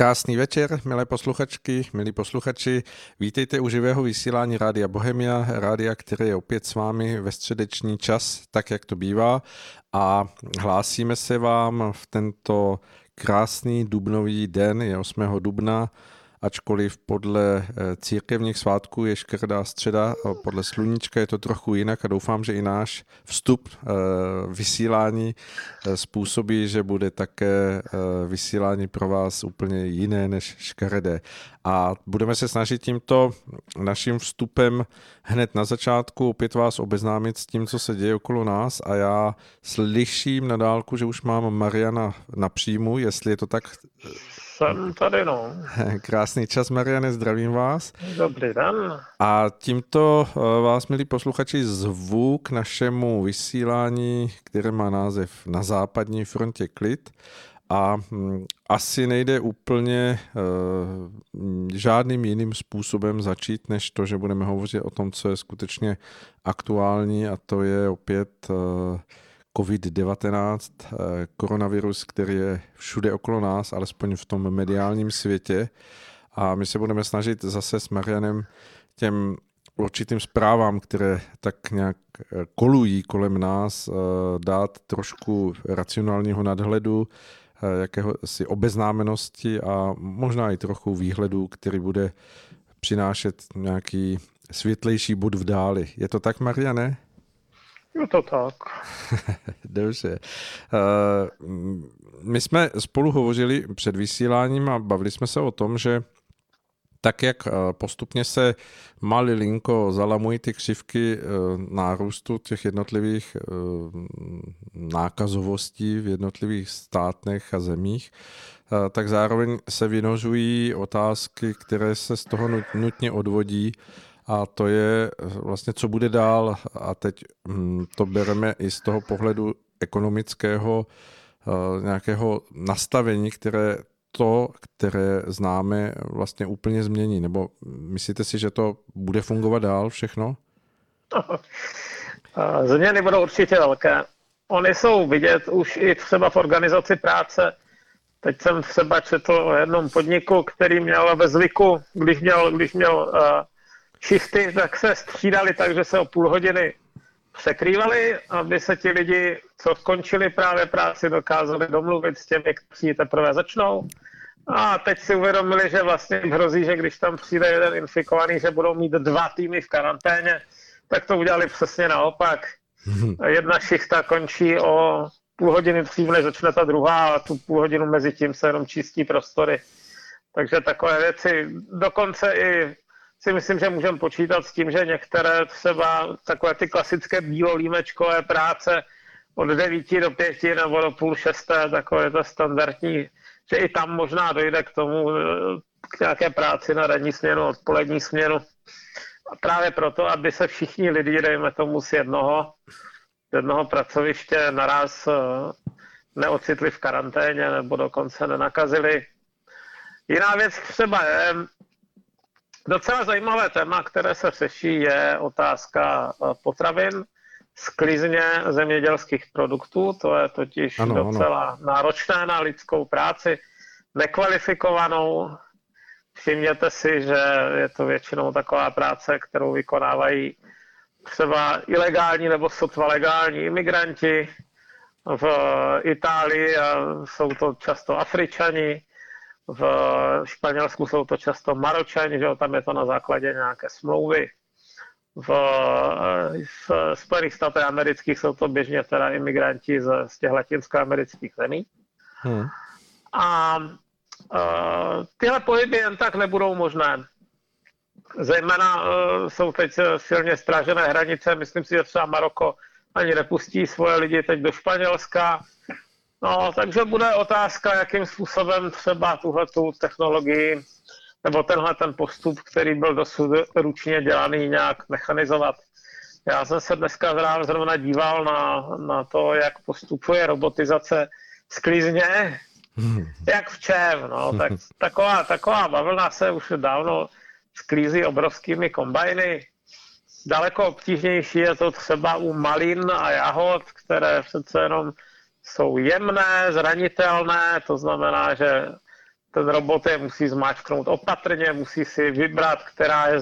Krásný večer, milé posluchačky, milí posluchači. Vítejte u živého vysílání Rádia Bohemia, rádia, které je opět s vámi ve středeční čas, tak jak to bývá. A hlásíme se vám v tento krásný dubnový den, je 8. dubna, ačkoliv podle eh, církevních svátků je škrdá středa, podle sluníčka je to trochu jinak a doufám, že i náš vstup eh, vysílání eh, způsobí, že bude také vysílání pro vás úplně jiné než škaredé. A budeme se snažit tímto naším vstupem hned na začátku opět vás obeznámit s tím, co se děje okolo nás a já slyším na dálku, že už mám Mariana na příjmu, jestli je to tak jsem tady, no. Krásný čas, Mariane, zdravím vás. Dobrý den. A tímto eh, vás, milí posluchači, zvu k našemu vysílání, které má název Na západní frontě klid. A hm, asi nejde úplně uh, žádným jiným způsobem začít, než to, že budeme hovořit o tom, co je skutečně aktuální a to je opět uh, COVID-19, eh, koronavirus, který je všude okolo nás, alespoň v tom mediálním světě. A my se budeme snažit zase s Marianem těm určitým zprávám, které tak nějak eh, kolují kolem nás, eh, dát trošku racionálního nadhledu, jakéhosi obeznámenosti a možná i trochu výhledu, který bude přinášet nějaký světlejší bod v dáli. Je to tak, Mariane? Je to tak. Dobře. Uh, my jsme spolu hovořili před vysíláním a bavili jsme se o tom, že tak jak eh, postupně se malilinko zalamují ty křivky eh, nárůstu těch jednotlivých nákazovostí v jednotlivých státech a zemích, tak zároveň se vynožují otázky, které se z toho nutně odvodí a to je vlastně, co bude dál. A teď hm, to bereme i z toho pohledu ekonomického eh, nějakého nastavení, které to, které známe, vlastně úplně změní. Nebo myslíte si, že to bude fungovat dál všechno? Změny budou určitě velké. Ony jsou vidět už i třeba v organizaci práce. Teď jsem třeba četl o jednom podniku, který měl ve zvyku, když měl, když měl uh, šifty, tak se střídali tak, že se o půl hodiny překrývali, aby se ti lidi, co skončili právě práci, dokázali domluvit s těmi, kteří teprve začnou. A teď si uvědomili, že vlastně hrozí, že když tam přijde jeden infikovaný, že budou mít dva týmy v karanténě, tak to udělali přesně naopak. Jedna šichta končí o půl hodiny dřív, než začne ta druhá a tu půl hodinu mezi tím se jenom čistí prostory. Takže takové věci, dokonce i si myslím, že můžeme počítat s tím, že některé třeba takové ty klasické bílolímečkové práce od 9 do 5 nebo do půl šesté, takové to standardní, že i tam možná dojde k tomu, k nějaké práci na ranní směnu, odpolední směnu. A právě proto, aby se všichni lidi, dejme tomu z jednoho, z jednoho pracoviště naraz eh, neocitli v karanténě nebo dokonce nenakazili. Jiná věc třeba je, Docela zajímavé téma, které se řeší, je otázka eh, potravin, sklizně zemědělských produktů. To je totiž ano, docela ano. náročné na lidskou práci, nekvalifikovanou. Všimněte si, že je to většinou taková práce, kterou vykonávají třeba ilegální nebo sotva legální imigranti v Itálii a jsou to často Afričani v Španělsku jsou to často Maročani, že jo, tam je to na základě nějaké smlouvy. V, v Spojených státech amerických jsou to běžně teda imigranti z, z těch latinskoamerických zemí. Hmm. A uh, tyhle pohyby jen tak nebudou možné. Zejména uh, jsou teď silně strážené hranice. Myslím si, že třeba Maroko ani nepustí svoje lidi teď do Španělska. No, takže bude otázka, jakým způsobem třeba tuhle technologii nebo tenhle ten postup, který byl dosud ručně dělaný, nějak mechanizovat. Já jsem se dneska zrovna díval na, na to, jak postupuje robotizace sklizně, jak v čem, no, tak taková, taková bavlna se už dávno sklízí obrovskými kombajny. Daleko obtížnější je to třeba u malin a jahod, které přece jenom jsou jemné, zranitelné, to znamená, že ten robot je musí zmáčknout opatrně, musí si vybrat, která je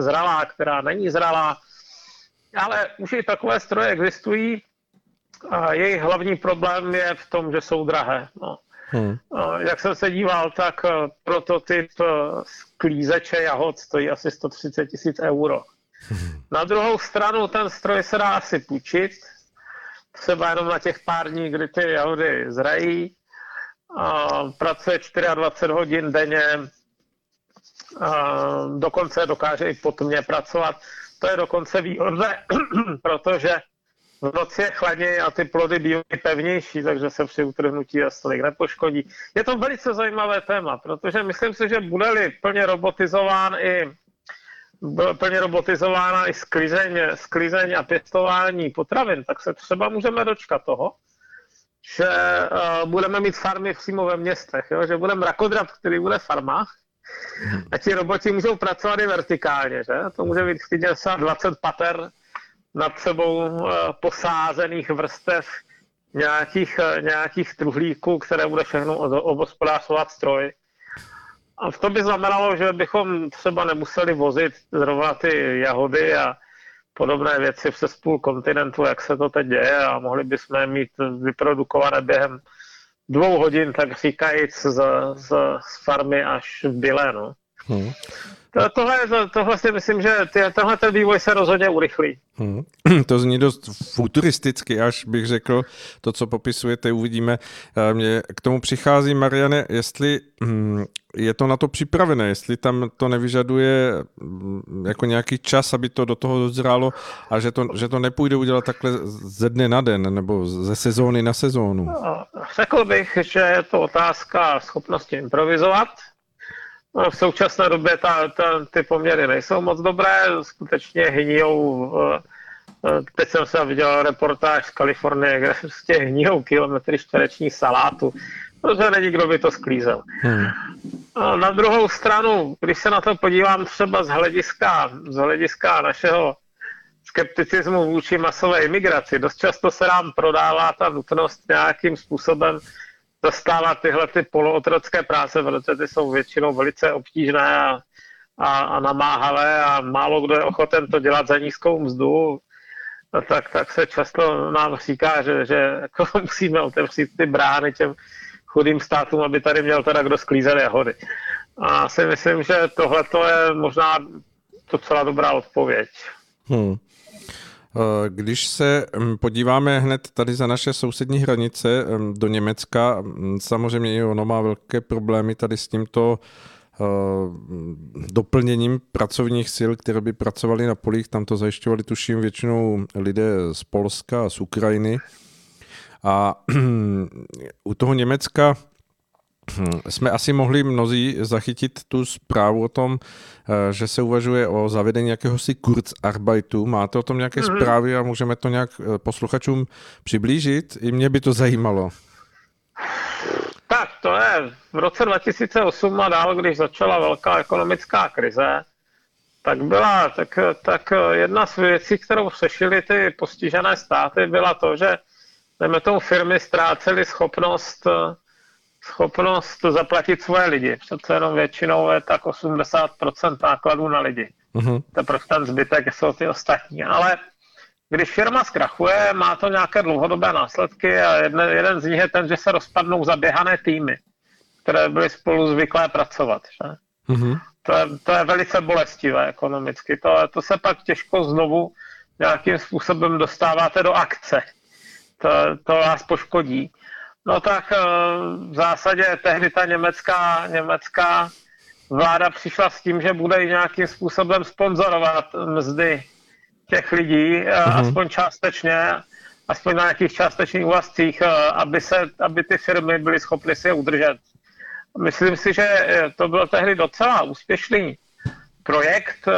zralá, která není zralá. Ale už i takové stroje existují. A jejich hlavní problém je v tom, že jsou drahé. No. Hmm. Jak jsem se díval, tak eh, prototyp eh, sklízeče jahod stojí asi 130 tisíc euro. Hmm. Na druhou stranu ten stroj se dá asi půjčit, třeba jenom na těch pár dní, kdy ty jahody zrají. A pracuje 24 hodin denně, a dokonce dokáže i pod mě pracovat. To je dokonce výhodné, protože v noci je chladněji a ty plody bývají pevnější, takže se při utrhnutí a tolik nepoškodí. Je to velice zajímavé téma, protože myslím si, že bude-li plně robotizován i plně robotizována i sklizeň, sklizeň a pěstování potravin, tak se třeba můžeme dočkat toho, že uh, budeme mít farmy přímo ve městech, jo? že budeme rakodrap, který bude farma a ti roboti můžou pracovat i vertikálně, že? To může být klidně 20 pater nad sebou uh, posázených vrstev nějakých, uh, nějakých truhlíků, které bude všechno obospodářovat stroj. A to by znamenalo, že bychom třeba nemuseli vozit zrovna ty jahody a podobné věci přes půl kontinentu, jak se to teď děje a mohli bychom mít vyprodukované během dvou hodin, tak říkajíc, z, z, z farmy až v Bile. No. Hmm. To, tohle, to, tohle si myslím, že ty, tenhle ten vývoj se rozhodně urychlí. Hmm. To zní dost futuristicky, až bych řekl, to, co popisujete, uvidíme. Eh, mě k tomu přichází, Mariane, jestli hm, je to na to připravené, jestli tam to nevyžaduje hm, jako nějaký čas, aby to do toho dozrálo a že to, že to nepůjde udělat takhle ze dne na den nebo ze sezóny na sezónu. No, řekl bych, že je to otázka schopnosti improvizovat, v současné době ta, ta, ty poměry nejsou moc dobré, skutečně hníjou. Eh, eh, teď jsem se viděl reportáž z Kalifornie, kde prostě hníjou kilometry čtvereční salátu, protože není kdo by to sklízel. Hmm. A na druhou stranu, když se na to podívám třeba z hlediska, z hlediska našeho skepticismu vůči masové imigraci, dost často se nám prodává ta nutnost nějakým způsobem zastávat tyhle ty polootrocké práce, protože ty jsou většinou velice obtížné a, a, a namáhavé a málo kdo je ochoten to dělat za nízkou mzdu, tak, tak se často nám říká, že, že jako musíme otevřít ty brány těm chudým státům, aby tady měl teda kdo sklízel jahody. A si myslím, že tohle je možná docela dobrá odpověď. Hmm. Eh, když se mm, podíváme hned tady za naše sousední hranice mm, do Německa, mm, samozřejmě i ono má velké problémy tady s tímto eh, doplněním pracovních sil, které by pracovali na polích. Tam to zajišťovali tuším většinou lidé z Polska a z Ukrajiny. A u toho Německa jsme asi mohli mnozí zachytit tu zprávu o tom, eh, že se uvažuje o zavedení jakéhosi Kurzarbeitu. Máte o tom nějaké mm-hmm. zprávy a můžeme to nějak eh, posluchačům přiblížit? I mě by to zajímalo. Tak to je v roce 2008 a dál, když začala velká ekonomická krize, tak byla, tak, tak jedna z věcí, kterou řešily ty postižené státy, byla to, že dejme tomu firmy ztrácely schopnost schopnost zaplatit svoje lidi. Přece jenom většinou je tak 80% nákladů na lidi. Uh-huh. Teprve ten zbytek jsou ty ostatní. Ale když firma zkrachuje, má to nějaké dlouhodobé následky a jeden, jeden z nich je ten, že se rozpadnou zaběhané týmy, které byly spolu zvyklé pracovat. Že? Uh-huh. To, je, to je velice bolestivé ekonomicky. To, to se pak těžko znovu nějakým způsobem dostáváte do akce. To, to vás poškodí. No tak eh, v zásadě tehdy ta německá, německá vláda přišla s tím, že bude nějakým způsobem sponzorovat mzdy těch lidí, uh-huh. aspoň částečně, aspoň na nějakých částečných úvazcích, eh, aby, se, aby ty firmy byly schopny si je udržet. Myslím si, že to byl tehdy docela úspěšný projekt,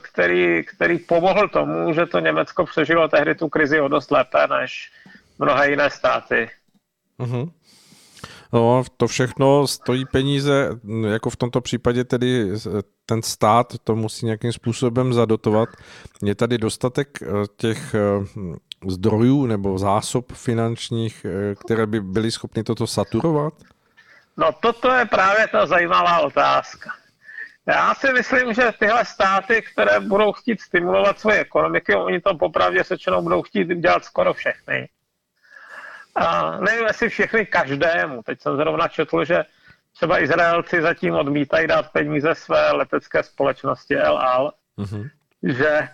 který, který pomohl tomu, že to Německo přežilo tehdy tu krizi o dost lépe než mnohé jiné státy. Uh-huh. No, to všechno stojí peníze, jako v tomto případě tedy ten stát to musí nějakým způsobem zadotovat. Je tady dostatek eh, těch eh, zdrojů nebo zásob finančních, eh, které by byly schopny toto saturovat? No toto je právě ta zajímavá otázka. Já si myslím, že tyhle státy, které budou chtít stimulovat svoje ekonomiky, oni to popravdě řečeno budou chtít dělat skoro všechny. A nevím, jestli všechny každému. Teď jsem zrovna četl, že třeba Izraelci zatím odmítají dát peníze své letecké společnosti El Al, mm-hmm. že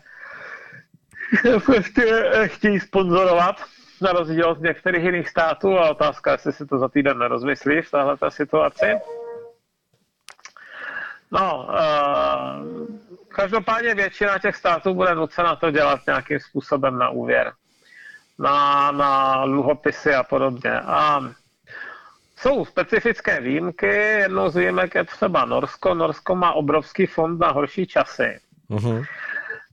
prostě chtějí sponzorovat na rozdíl od některých jiných států a otázka, jestli si to za týden nerozmyslí v téhle situaci. No, uh, každopádně většina těch států bude nucena to dělat nějakým způsobem na úvěr, na, na dluhopisy a podobně. A jsou specifické výjimky, jednou z výjimek je třeba Norsko. Norsko má obrovský fond na horší časy. Uh-huh.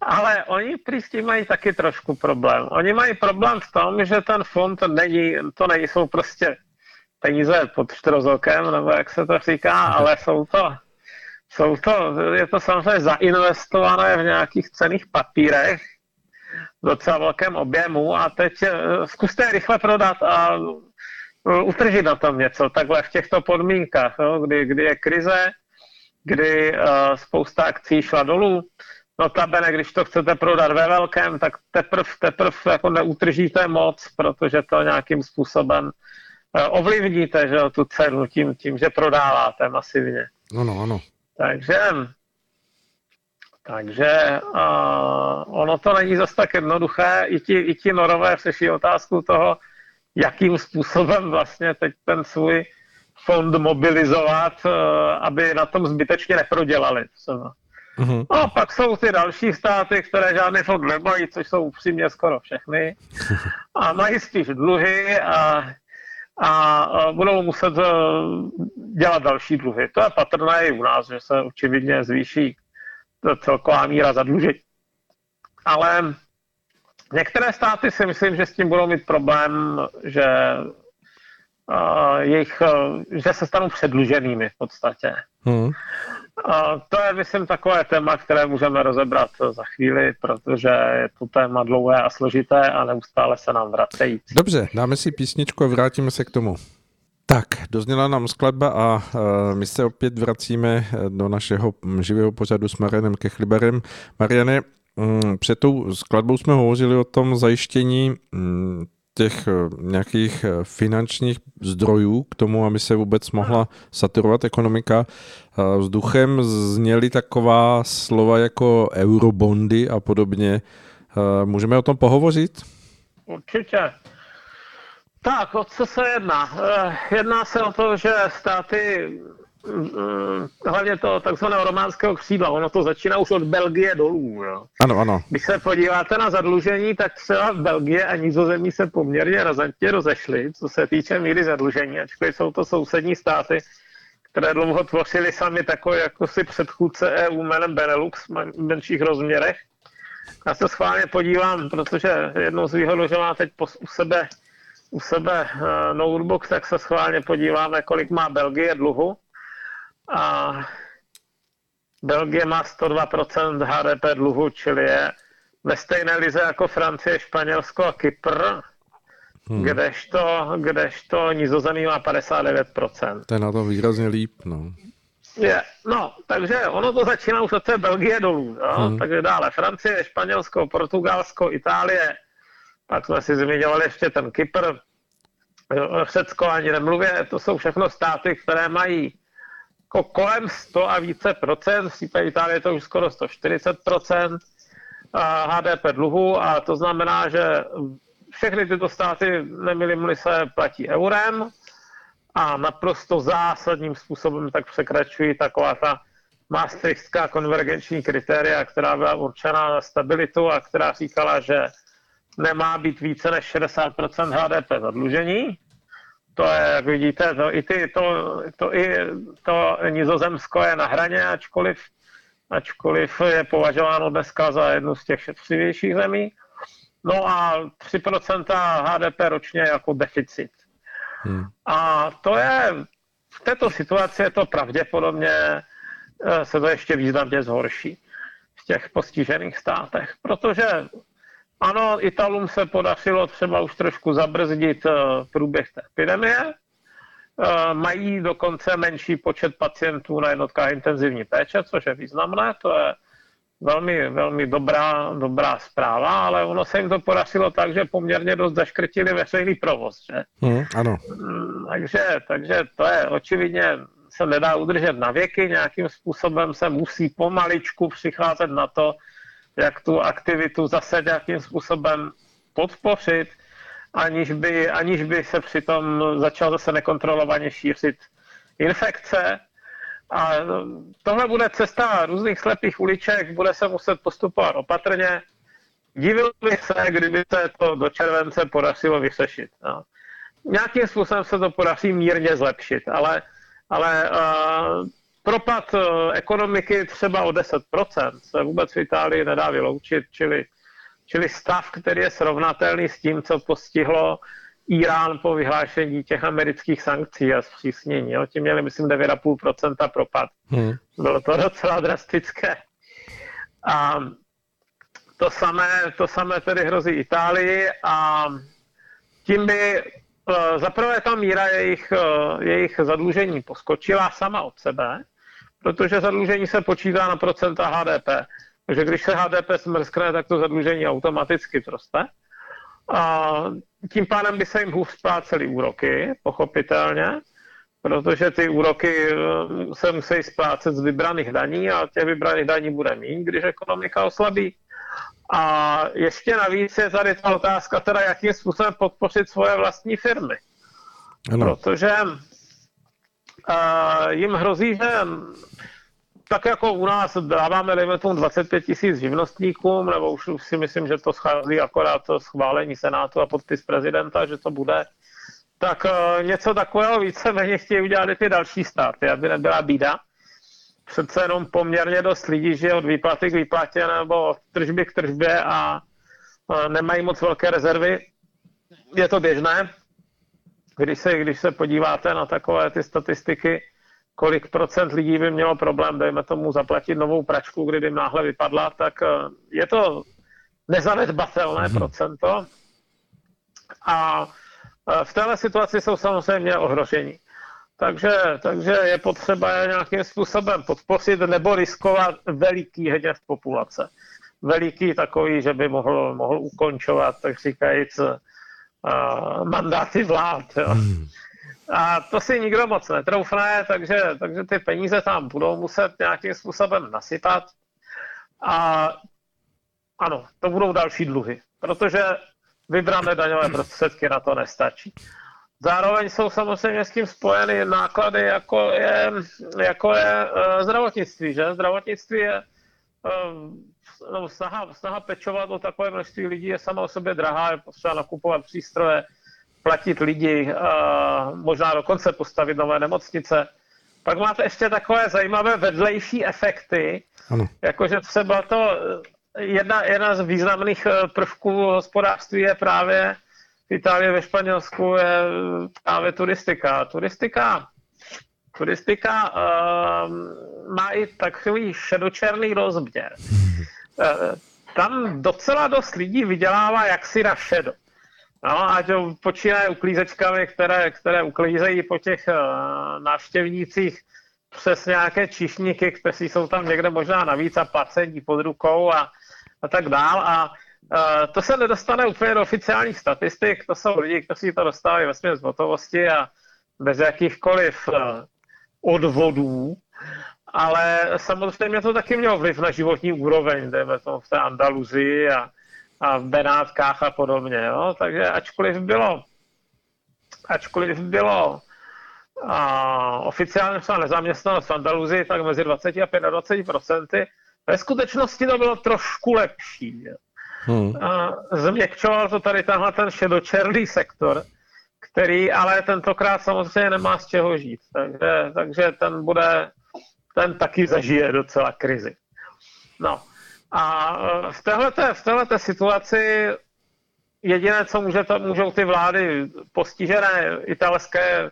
Ale oni prý s tím mají taky trošku problém. Oni mají problém v tom, že ten fond není, to nejsou prostě peníze pod čtyřozokem, nebo jak se to říká, ale jsou to, jsou to, je to samozřejmě zainvestované v nějakých cených papírech, v docela velkém objemu a teď eh, zkuste je rychle prodat a eh, utržit na tom něco, takhle v těchto podmínkách, no, kdy, kdy je krize, kdy uh, spousta akcí šla dolů, Notabene, když to chcete prodat ve velkém, tak teprve teprv jako neutržíte moc, protože to nějakým způsobem eh, ovlivníte že, tu cenu tím, tím, že prodáváte masivně. Ano, ano. Takže, takže uh, ono to není zase tak jednoduché. I ti, i ti norové řeší otázku toho, jakým způsobem vlastně teď ten svůj fond mobilizovat, uh, aby na tom zbytečně neprodělali. Třeba. Mm-hmm. A pak jsou ty další státy, které žádný fond nemají, což jsou upřímně skoro všechny. A mají spíš dluhy a, a budou muset e, dělat další dluhy. To je patrné i u nás, že se očividně zvýší celková míra zadlužení. Ale některé státy si myslím, že s tím budou mít problém, že uh, jejich, uh, že se stanou předluženými v podstatě. Hmm. A to je, myslím, takové téma, které můžeme rozebrat za chvíli, protože je to téma dlouhé a složité a neustále se nám vracejí. Dobře, dáme si písničku a vrátíme se k tomu. Tak, dozněla nám skladba a uh, my se opět vracíme do našeho živého pořadu s Marianem Kechliberem. Mariane, um, před tou skladbou jsme hovořili o tom zajištění um, těch eh, nějakých finančních zdrojů k tomu, aby se vůbec mohla saturovat ekonomika. Vzduchem zněly taková slova jako eurobondy a podobně. Můžeme o tom pohovořit? Určitě. Tak, o co se jedná? Eh, jedná se o to, že státy Mm, hlavně to takzvaného románského křídla. Ono to začíná už od Belgie dolů. Jo. Ano, ano. Když se podíváte na zadlužení, tak třeba Belgie a Nizozemí se poměrně razantně rozešly, co se týče míry zadlužení, ačkoliv jsou to sousední státy, které dlouho tvořily sami takové jako si předchůdce EU jménem Benelux v menších rozměrech. Já se schválně podívám, protože jednou z výhodou, že má teď u sebe, u sebe uh, notebook, tak se schválně podíváme, kolik má Belgie dluhu a Belgie má 102% HDP dluhu, čili je ve stejné lize jako Francie, Španělsko a Kypr, hmm. kdežto, kdežto Nizozemí má 59%. To je na to výrazně líp, no. Je, no, takže ono to začíná už od té Belgie dolů, no? hmm. takže dále Francie, Španělsko, Portugalsko, Itálie, pak jsme si zmiňovali ještě ten Kypr, Řecko ani nemluvě, to jsou všechno státy, které mají jako kolem 100 a více procent, v případě Itálie je to už skoro 140 procent HDP dluhu a to znamená, že všechny tyto státy nemili se platí eurem a naprosto zásadním způsobem tak překračují taková ta maastrichtská konvergenční kritéria, která byla určená na stabilitu a která říkala, že nemá být více než 60% HDP zadlužení to je, jak vidíte, to, i, ty, to, to, i to Nizozemsko je na hraně, ačkoliv, ačkoliv je považováno dneska za jednu z těch šetřivějších zemí. No a 3% HDP ročně jako deficit. Hmm. A to je, v této situaci je to pravděpodobně, eh, se to ještě významně zhorší v těch postižených státech, protože ano, Italům se podařilo třeba už trošku zabrzdit eh, průběh té epidemie, mají dokonce menší počet pacientů na jednotkách intenzivní péče, což je významné, to je velmi, velmi dobrá, dobrá zpráva, ale ono se jim to podařilo tak, že poměrně dost zaškrtili veřejný provoz. Že? Mm, ano. Takže, takže to je očividně se nedá udržet na věky, nějakým způsobem se musí pomaličku přicházet na to, jak tu aktivitu zase nějakým způsobem podpořit, aniž by, aniž by se přitom začal zase nekontrolovaně šířit infekce. A tohle bude cesta různých slepých uliček, bude se muset postupovat opatrně. Divil bych se, kdyby se to do července podařilo vyřešit. No. Nějakým způsobem se to podaří mírně zlepšit, ale, ale uh, propad uh, ekonomiky třeba o 10% se vůbec v Itálii nedá vyloučit, čili Čili stav, který je srovnatelný s tím, co postihlo Irán po vyhlášení těch amerických sankcí a zpřísnění. Jo. Tím měli, myslím, 9,5% propad. Hmm. Bylo to docela drastické. A to samé, to samé tedy hrozí Itálii a tím by uh, zaprvé ta míra jejich, uh, jejich zadlužení poskočila sama od sebe, protože zadlužení se počítá na procenta HDP. Takže když se HDP smrskne, tak to zadlužení automaticky zroste. A tím pádem by se jim hůř splácely úroky, pochopitelně, protože ty úroky eh, se musí splácet z vybraných daní a těch vybraných daní bude méně, když ekonomika oslabí. A ještě navíc je tady ta otázka, teda jakým způsobem podpořit svoje vlastní firmy. Ano. Protože jim hrozí, že tak jako u nás dáváme, dejme tomu 25 tisíc živnostníkům, nebo už si myslím, že to schází akorát to schválení Senátu a podpis prezidenta, že to bude, tak uh, něco takového víceméně chtějí udělat i ty další státy, aby nebyla bída. Přece jenom poměrně dost lidí žije od výplaty k výplatě nebo od tržby k tržbě a uh, nemají moc velké rezervy. Je to běžné. Když se, když se podíváte na takové ty statistiky, kolik procent lidí by mělo problém, dejme tomu, zaplatit novou pračku, kdyby náhle vypadla, tak eh, je to nezanedbatelné hmm. procento. A eh, v této situaci jsou samozřejmě ohrožení. Takže, takže je potřeba je nějakým způsobem podpořit nebo riskovat veliký hněv populace. Veliký takový, že by mohl, mohl ukončovat, tak říkajíc, uh, mandáty vlád. Jo. Hmm. A to si nikdo moc netroufne, takže, takže ty peníze tam budou muset nějakým způsobem nasypat. A ano, to budou další dluhy, protože vybrané daňové prostředky na to nestačí. Zároveň jsou samozřejmě s tím spojeny náklady, jako je, jako je uh, zdravotnictví. Že? Zdravotnictví je uh, no, snaha, snaha pečovat o takové množství lidí je sama o sobě drahá, je potřeba nakupovat přístroje, platit lidi, možná dokonce postavit nové nemocnice. Pak máte ještě takové zajímavé vedlejší efekty, ano. jakože třeba to jedna, jedna z významných eh, prvků hospodářství je právě v Itálii, ve Španělsku je právě turistika. Turistika, turistika uh, má i takový šedočerný rozměr. Uh, tam docela dost lidí vydělává jaksi na šedo. No a to počínaje uklízečkami, které, které uklízejí po těch uh, návštěvnících přes nějaké čišníky, kteří jsou tam někde možná navíc a placení pod rukou a, a tak dál. A uh, to se nedostane úplně do oficiálních statistik, to jsou lidi, kteří to dostávají ve z hotovosti a bez jakýchkoliv uh, odvodů, ale samozřejmě to taky mělo vliv na životní úroveň, dejme tomu v té Andaluzii a, a v Benátkách a podobně. Jo? Takže ačkoliv bylo, ačkoliv bylo a oficiálně třeba nezaměstnanost v Andaluzii, tak mezi 20 a 25 procenty. Ve skutečnosti to bylo trošku lepší. Hmm. A změkčoval to tady tenhle ten šedočerný sektor, který ale tentokrát samozřejmě nemá z čeho žít. Takže, takže ten bude, ten taky zažije docela krizi. No, a e, v téhleté, v téhleté situaci jediné, co může to, můžou ty vlády postižené, italské,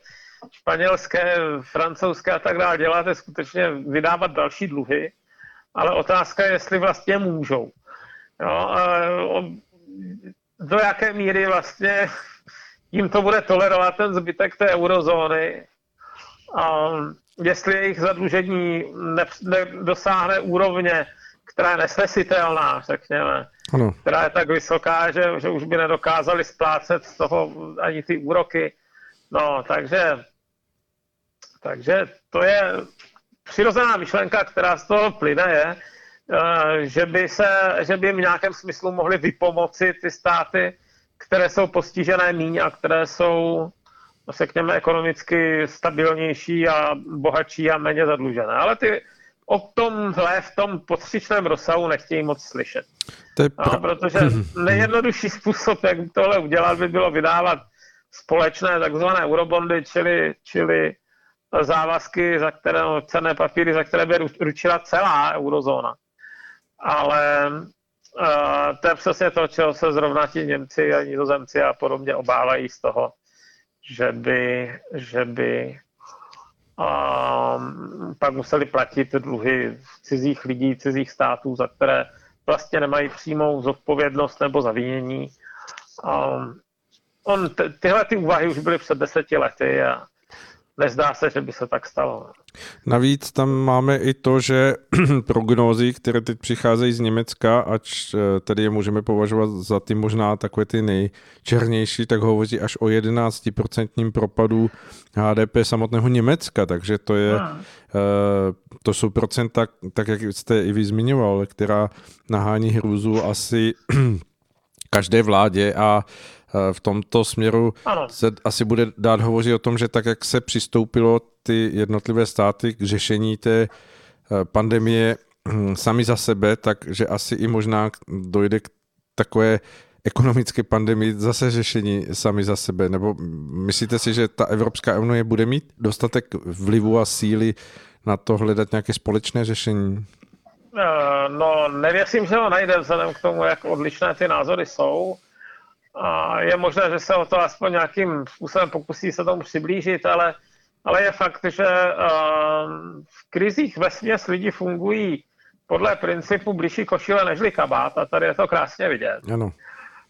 španělské, francouzské a tak dále dělat, je skutečně vydávat další dluhy, ale otázka je, jestli vlastně můžou. Jo, do jaké míry vlastně jim to bude tolerovat ten zbytek té eurozóny um, jestli jejich zadlužení nedosáhne ne úrovně, která je nesnesitelná, řekněme, ano. která je tak vysoká, že, že už by nedokázali splácet z toho ani ty úroky. No, takže, takže to je přirozená myšlenka, která z toho plyne, je, eh, že by, se, že by v nějakém smyslu mohly vypomoci ty státy, které jsou postižené míň a které jsou, řekněme, ekonomicky stabilnější a bohatší a méně zadlužené. Ale ty o tomhle v tom potřičném rozsahu nechtějí moc slyšet. To je pra... no, protože nejjednodušší způsob, jak tohle udělat, by bylo vydávat společné takzvané eurobondy, čili, čili závazky, za které, no, cenné papíry, za které by ručila celá eurozóna. Ale uh, to je přesně to, čeho se zrovna ti Němci a Nizozemci a podobně obávají z toho, že by, že by um, pak museli platit dluhy cizích lidí, cizích států, za které vlastně nemají přímou zodpovědnost nebo zavinění. Um, on, tyhle ty úvahy už byly před deseti lety a nezdá se, že by se tak stalo. Navíc tam máme i to, že prognózy, které teď přicházejí z Německa, ač eh, tedy je můžeme považovat za ty možná takové ty nejčernější, tak hovoří až o 11% propadu HDP samotného Německa, takže to je, hmm. to jsou procenta, tak jak jste i vy zmiňoval, která nahání hrůzu asi každé vládě a Eh, v tomto směru ano. se asi bude dát hovořit o tom, že tak, jak se přistoupilo ty jednotlivé státy k řešení té eh, pandemie hm, sami za sebe, takže asi i možná dojde k takové ekonomické pandemii zase řešení sami za sebe? Nebo myslíte si, že ta Evropská unie bude mít dostatek vlivu a síly na to hledat nějaké společné řešení? Eh, no, nevěřím, že ho najde vzhledem k tomu, jak odlišné ty názory jsou. A je možné, že se o to aspoň nějakým způsobem pokusí se tomu přiblížit, ale, ale je fakt, že v krizích ve směs lidi fungují podle principu blížší košile nežli kabát a tady je to krásně vidět. Ano.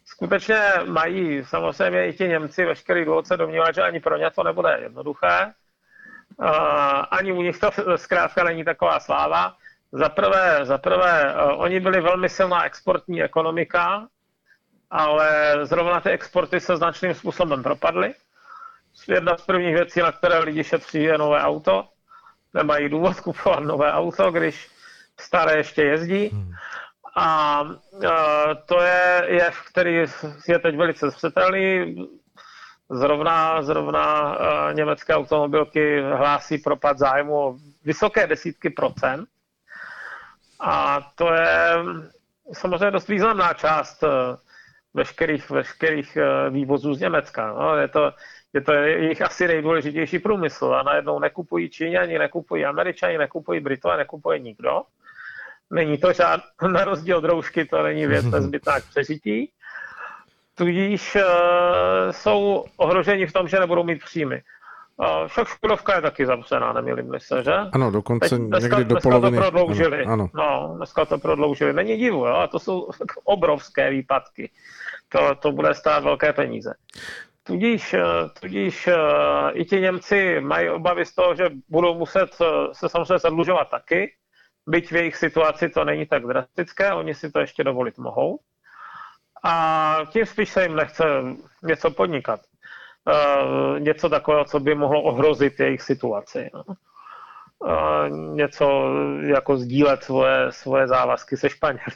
Skutečně mají samozřejmě i ti Němci veškerý důvod se domnívat, že ani pro ně to nebude jednoduché. Ani u nich to zkrátka není taková sláva. Za prvé, za prvé, oni byli velmi silná exportní ekonomika, ale zrovna ty exporty se značným způsobem propadly. Jedna z prvních věcí, na které lidi šetří, je nové auto. Nemají důvod kupovat nové auto, když staré ještě jezdí. Hmm. A to je jev, který je teď velice zřetelný. Zrovna, zrovna německé automobilky hlásí propad zájmu o vysoké desítky procent. A to je samozřejmě dost významná část veškerých, veškerých eh, vývozů z Německa. No, je, to, je to jejich asi nejdůležitější průmysl a najednou nekupují Číňani, nekupují Američani, nekupují Britové, nekupuje nikdo. Není to žád, na rozdíl od roušky, to není věc nezbytná k přežití. Tudíž uh, jsou ohroženi v tom, že nebudou mít příjmy. Uh, však Škodovka je taky zavřená, nemýlím se, že? Ano, dokonce Teď, dneska, někdy do dneska poloviny. to prodloužili. Ano, ano. No, dneska to prodloužili. Není divu, jo? A to jsou obrovské výpadky to, to bude stát velké peníze. Tudíž, eh, tudíž eh, i ti Němci mají obavy z toho, že budou muset eh, se samozřejmě zadlužovat taky, byť v jejich situaci to není tak drastické, oni si to ještě dovolit mohou. A tím spíš se jim nechce něco podnikat. Něco takového, co by mohlo ohrozit jejich situaci. No. Něco jako sdílet svoje, svoje závazky se Španěli.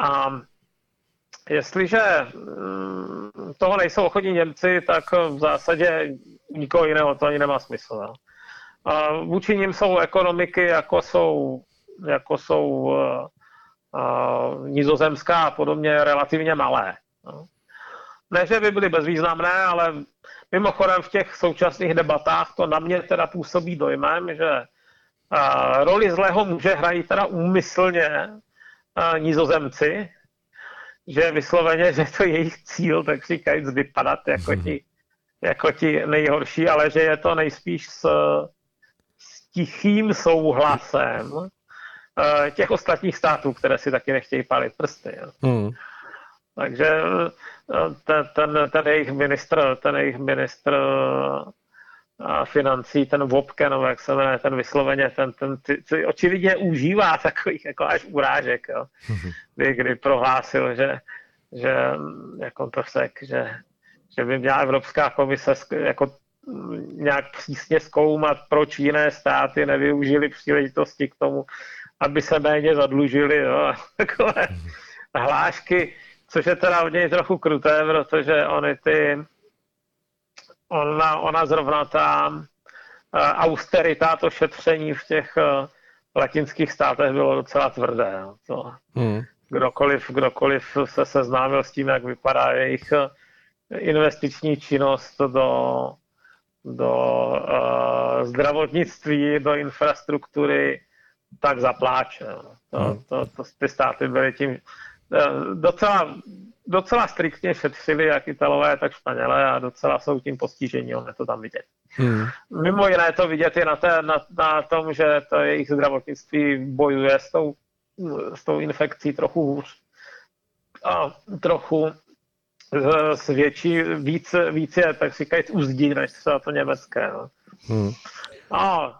A Jestliže mm, toho nejsou ochotní Němci, tak v zásadě nikoho jiného to ani nemá smysl. No. A vůči nim jsou ekonomiky, jako jsou, jako jsou uh, uh, nizozemská a podobně, relativně malé. No. Ne, že by byly bezvýznamné, ale mimochodem v těch současných debatách to na mě teda působí dojmem, že uh, roli zlého muže hrají teda úmyslně uh, nizozemci, že vysloveně, že to je jejich cíl, tak říkajíc, vypadat jako ti, jako ti nejhorší, ale že je to nejspíš s, s tichým souhlasem uh, těch ostatních států, které si taky nechtějí palit prsty. Hmm. Takže eh, ten, ten, ten, jejich ministr, ten jejich ministr financí, ten Vopke, nebo jak se jmenuje, ten vysloveně, ten, ten ty, ty očividně užívá takových jako až urážek, jo. Kdy, kdy prohlásil, že, že jako to řek, že, že by měla Evropská komise jako nějak přísně zkoumat, proč jiné státy nevyužili příležitosti k tomu, aby se méně zadlužili. Jo. Takové hlášky, což je teda od něj trochu kruté, protože oni ty, ona, ona zrovna ta uh, austerita, to šetření v těch uh, latinských státech bylo docela tvrdé. To, hmm. kdokoliv, kdokoliv se seznámil s tím, jak vypadá jejich investiční činnost do, do uh, zdravotnictví, do infrastruktury, tak zapláče. No. To, hmm. to, to, ty státy byly tím docela, docela striktně šetřili, jak Italové, tak Španělé a docela jsou tím postižení, on je to tam vidět. Hmm. Mimo jiné to vidět je na, té, na, na tom, že to jejich zdravotnictví bojuje s tou, s tou infekcí trochu hůř a trochu s větší, víc, víc je, tak říkajíc, uzdí, než třeba to německé. No. Hmm. Uh,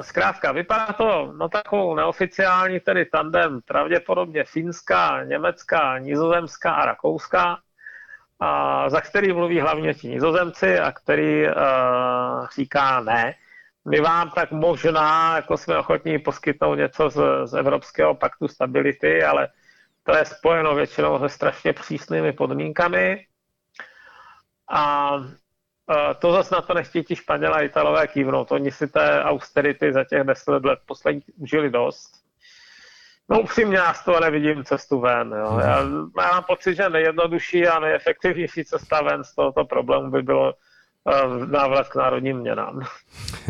zkrátka, vypadá to no takovou neoficiální tedy tandem, pravděpodobně finská, německá, nizozemská a rakouská, a za který mluví hlavně ti nizozemci a který uh, říká ne. My vám tak možná, jako jsme ochotní poskytnout něco z, z Evropského paktu stability, ale to je spojeno většinou se strašně přísnými podmínkami. A to zase na to nechtějí ti Španělé a Italové kývnout. Oni si té austerity za těch deset let posledních užili dost. No upřímně já z toho nevidím cestu ven. Jo. Já, já mám pocit, že nejjednodušší a nejefektivnější cesta ven z tohoto problému by bylo návrat k národním měnám.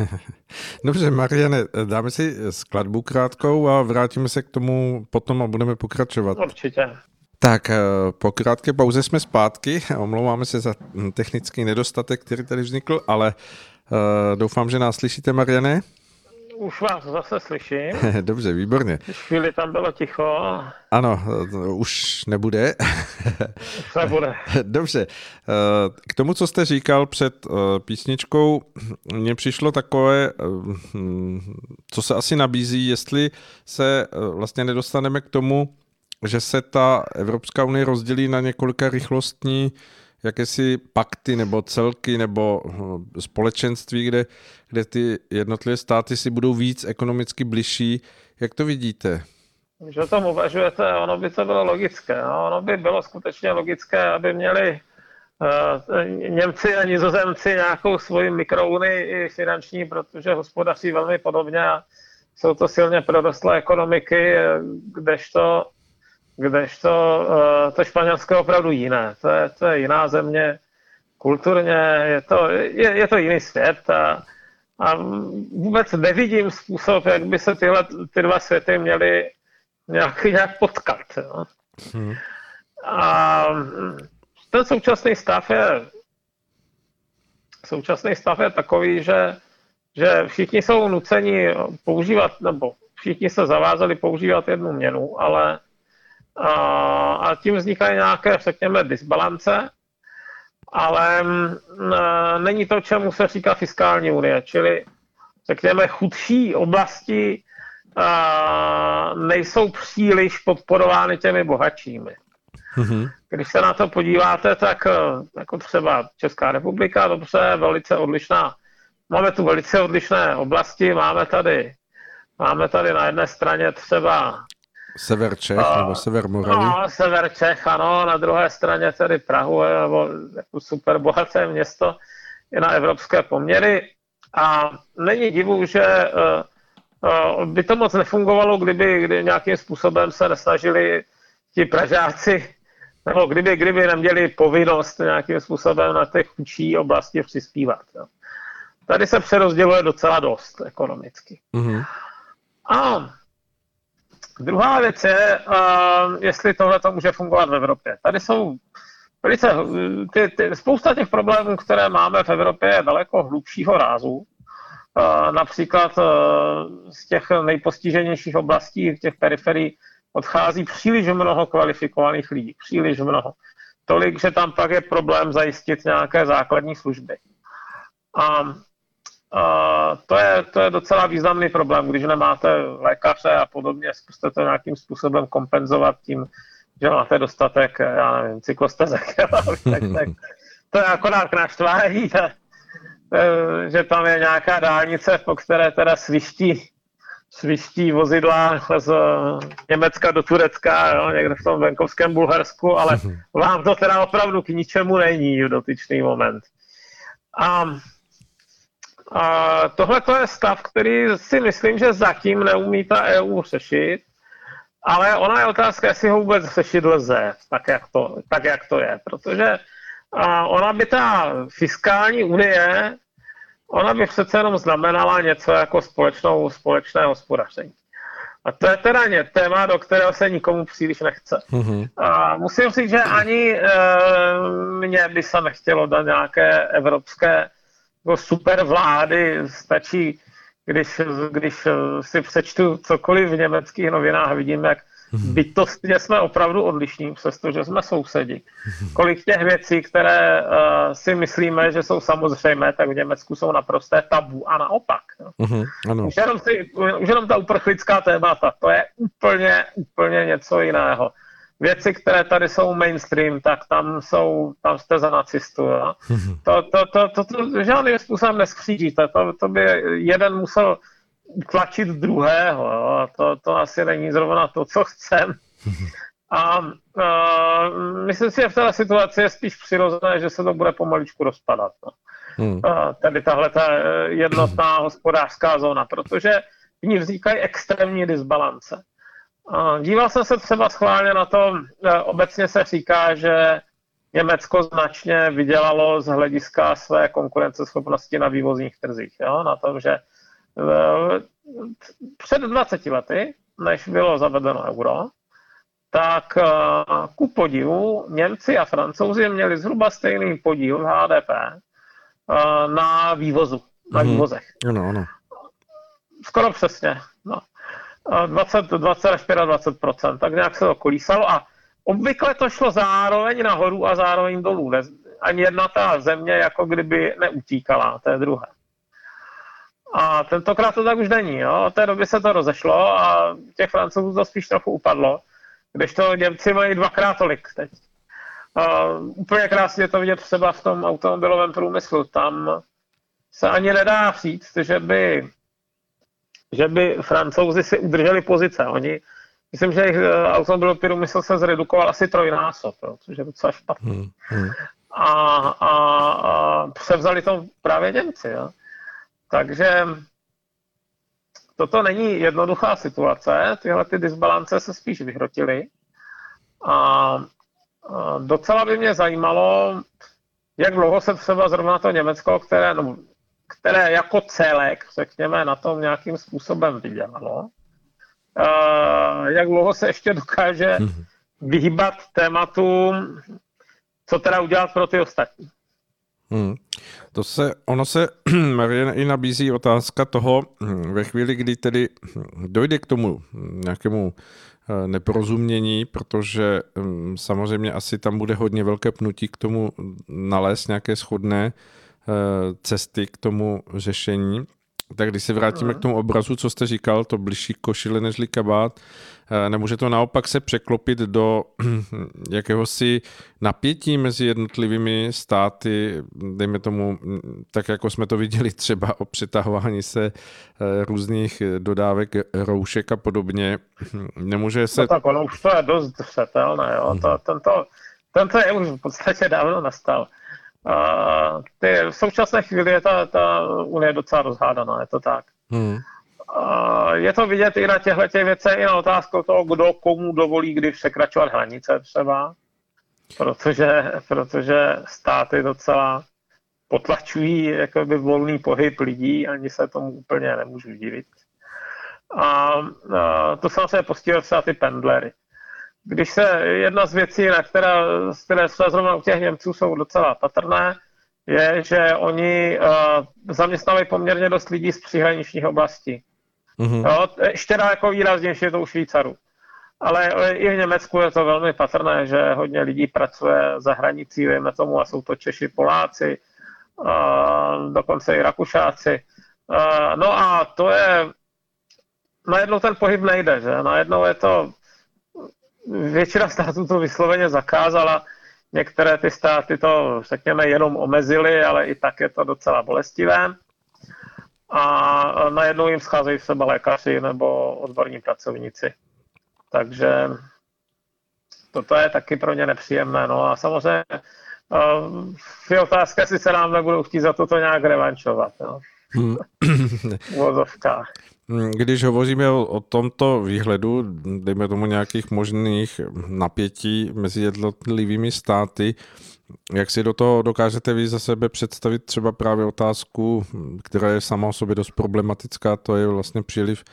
Dobře, Mariane, dáme si skladbu krátkou a vrátíme se k tomu potom a budeme pokračovat. Určitě. Tak, eh, po krátké pauze jsme zpátky. Omlouváme se za technický nedostatek, který tady vznikl, ale uh, doufám, že nás slyšíte, Mariane. Už vás zase slyším. Dobře, výborně. Chvíli tam bylo ticho. Ano, už nebude. už nebude. Dobře. K tomu, co jste říkal před eh, písničkou, mně přišlo takové, eh, co se asi nabízí, jestli se eh, vlastně nedostaneme k tomu, že se ta Evropská unie rozdělí na několika rychlostní jakési pakty nebo celky nebo hm, společenství, kde, kde ty jednotlivé státy si budou víc ekonomicky bližší. Jak to vidíte? Že o tom uvažujete, ono by to bylo logické. No? Ono by bylo skutečně logické, aby měli uh, Němci a Nizozemci nějakou svoji mikrounii finanční, protože hospodaří velmi podobně a jsou to silně prorostlé ekonomiky, kdežto kdežto uh, to Španělsko je opravdu jiné. To je, to je jiná země, kulturně je to, je, je to jiný svět a, a vůbec nevidím způsob, jak by se tyhle ty dva světy měly nějak, nějak potkat. Jo. Hmm. A ten současný stav je současný stav je takový, že, že všichni jsou nuceni používat, nebo všichni se zavázali používat jednu měnu, ale a tím vznikají nějaké, řekněme, disbalance, ale není to, čemu se říká fiskální unie, čili řekněme chudší oblasti nejsou příliš podporovány těmi bohatšími. Mm-hmm. Když se na to podíváte, tak e, jako třeba Česká republika, dobře, velice odlišná. Máme tu velice odlišné oblasti, máme tady, máme tady na jedné straně třeba Sever Čech a, nebo sever Moravy? No, sever Čech, ano, na druhé straně tedy Prahu, nebo jako super bohaté město je na evropské poměry a není divu, že uh, uh, by to moc nefungovalo, kdyby kdy nějakým způsobem se nesnažili ti Pražáci, nebo kdyby, kdyby neměli povinnost nějakým způsobem na těch chudší oblasti přispívat. Jo. Tady se přerozděluje docela dost ekonomicky. Mm-hmm. A Druhá věc je, uh, jestli tohle to může fungovat v Evropě. Tady jsou velice, ty, ty, spousta těch problémů, které máme v Evropě, je daleko hlubšího rázu. Uh, například z těch nejpostiženějších oblastí, těch periferií, odchází příliš mnoho kvalifikovaných lidí, příliš mnoho. Tolik, že tam pak je problém zajistit nějaké základní služby. A, a to, je, to je docela významný problém, když nemáte lékaře a podobně, zkuste to nějakým způsobem kompenzovat tím, že máte dostatek, já nevím, cyklostezek, tak, tak to je akorát naštvání, že tam je nějaká dálnice, po které teda sviští, sviští vozidla z Německa do Turecka, jo, někde v tom venkovském Bulharsku, ale vám to teda opravdu k ničemu není v dotyčný moment. A, a tohle to je stav, který si myslím, že zatím neumí ta EU řešit, ale ona je otázka, jestli ho vůbec řešit lze, tak jak to, tak jak to je, protože a ona by ta fiskální unie, ona by přece jenom znamenala něco jako společnou, společné hospodaření. A to je teda ně, téma, do kterého se nikomu příliš nechce. Mm-hmm. A musím říct, že ani e, mně by se nechtělo do nějaké evropské jako super vlády. Stačí, když, když si přečtu cokoliv v německých novinách, vidím, jak Mhm. bytostně jsme opravdu odlišní, přestože jsme sousedi. Mhm. Kolik těch věcí, které uh, si myslíme, že jsou samozřejmé, tak v Německu jsou naprosté tabu a naopak. Uh-huh, ano. Už, jenom si, už jenom ta uprchlická témata, to je úplně, úplně něco jiného. Věci, které tady jsou mainstream, tak tam jsou, tam jste za nacistu. Jo? To, to, to, to, to, to žádným způsobem neskřížíte. To, to by jeden musel tlačit druhého. Jo? To, to asi není zrovna to, co chcem. A uh, myslím si, že v této situaci je spíš přirozené, že se to bude pomaličku rozpadat. No. Hmm. Uh, tady tahle ta e, jednotná hospodářská zóna, protože v ní vznikají extrémní disbalance. Díval jsem se třeba schválně na to, obecně se říká, že Německo značně vydělalo z hlediska své konkurenceschopnosti na vývozních trzích. Jo? Na tom, že před 20 lety, než bylo zavedeno euro, tak eh, ku podivu Němci a Francouzi měli zhruba stejný podíl v HDP eh, na vývozu, na mm-hmm. vývozech. Ano, ano. Skoro přesně. No. 20, 20 až 25 tak nějak se to kolísalo a obvykle to šlo zároveň nahoru a zároveň dolů. Ani jedna ta země jako kdyby neutíkala té druhé. A tentokrát to tak už není. Jo? Od té doby se to rozešlo a těch francouzů to spíš trochu upadlo, když to Němci mají dvakrát tolik teď. Uh, úplně krásně to vidět třeba v tom automobilovém průmyslu. Tam se ani nedá říct, že by, že by francouzi si udrželi pozice. Oni, myslím, že jejich eh, automobilový průmysl se zredukoval asi trojnásob, což je docela špatný. Hmm, hmm. A, a, a převzali to právě Němci. Jo? Takže toto není jednoduchá situace, tyhle ty disbalance se spíš vyhrotily. A docela by mě zajímalo, jak dlouho se třeba zrovna to Německo, které, no, které jako celek, řekněme, na tom nějakým způsobem vydělalo, jak dlouho se ještě dokáže mhm. vyhýbat tématu, co teda udělat pro ty ostatní. Hmm. To se, ono se i nabízí otázka toho, hm, ve chvíli, kdy tedy dojde k tomu nějakému eh, neporozumění, protože hm, samozřejmě asi tam bude hodně velké pnutí k tomu nalézt nějaké schodné eh, cesty k tomu řešení. Tak když se vrátíme k tomu obrazu, co jste říkal, to bližší košile nežli kabát, eh, nemůže to naopak se překlopit do jakéhosi napětí mezi jednotlivými státy, dejme tomu, tak jako jsme to viděli třeba o přetahování se eh, různých dodávek roušek a podobně. Nemůže se... No tak ono už to je dost zřetelné, jo. To, tento, tento je už v podstatě dávno nastal ty, v současné chvíli je ta, ta unie docela rozhádaná, je to tak. Hmm. je to vidět i na těchto těch věcech, i na otázku toho, kdo komu dovolí kdy překračovat hranice třeba, protože, protože státy docela potlačují jakoby volný pohyb lidí, ani se tomu úplně nemůžu divit. A, a to samozřejmě postihuje třeba ty pendlery když se jedna z věcí, na která, které se zrovna u těch Němců jsou docela patrné, je, že oni uh, zaměstnávají poměrně dost lidí z příhraničních oblastí. Mm-hmm. Jo, ještě jako výraznější je to u Švýcarů. Ale i v Německu je to velmi patrné, že hodně lidí pracuje za hranicí, víme tomu, a jsou to Češi, Poláci, dokonce i Rakušáci. No a to je, najednou ten pohyb nejde, že? Najednou je to, většina států to vysloveně zakázala, některé ty státy to, řekněme, jenom omezily, ale i tak je to docela bolestivé. A najednou jim scházejí sebe lékaři nebo odborní pracovníci. Takže toto je taky pro ně nepříjemné. No a samozřejmě je otázka, jestli se nám nebudou chtít za toto nějak revančovat. No. Hmm. Hmm, když hovoříme o, o tomto výhledu, dejme tomu nějakých možných napětí mezi jednotlivými státy, jak si do toho dokážete vy za sebe představit třeba právě otázku, která je sama o sobě dost problematická, to je vlastně příliv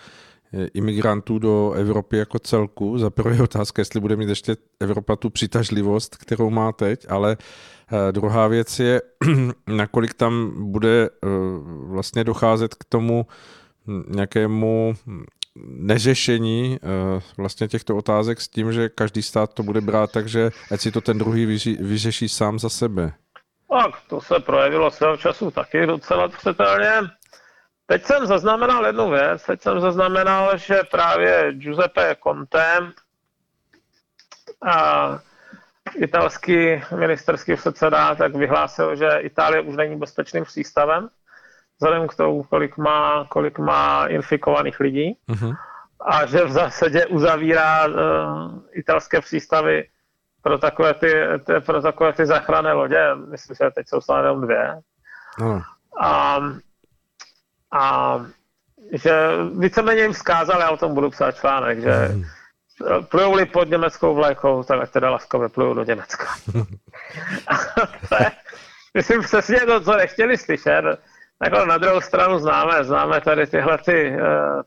eh, imigrantů do Evropy jako celku. Za prvé otázka, jestli bude mít ještě Evropa tu přitažlivost, kterou má teď, ale eh, druhá věc je, nakolik tam bude eh, vlastně docházet k tomu nějakému neřešení uh, vlastně těchto otázek s tím, že každý stát to bude brát tak, že ať si to ten druhý vyřeší sám za sebe. Tak, to se projevilo svého času taky docela přetelně. Teď jsem zaznamenal jednu věc, teď jsem zaznamenal, že právě Giuseppe Conte, a italský ministerský předseda, tak vyhlásil, že Itálie už není bezpečným přístavem, vzhledem k tomu, kolik má, kolik má infikovaných lidí uh-huh. a že v zásadě uzavírá uh, italské přístavy pro takové ty, ty, pro takové ty záchranné lodě. Myslím, že teď jsou stále jenom dvě. Uh-huh. A, a že víceméně jim vzkázal, já o tom budu psát článek, že uh-huh. plujou-li pod německou vlajkou, tak teda laskavě plujou do Německa. to je, myslím přesně to, co nechtěli slyšet Takhle na druhou stranu známe, známe tady tyhle ty uh,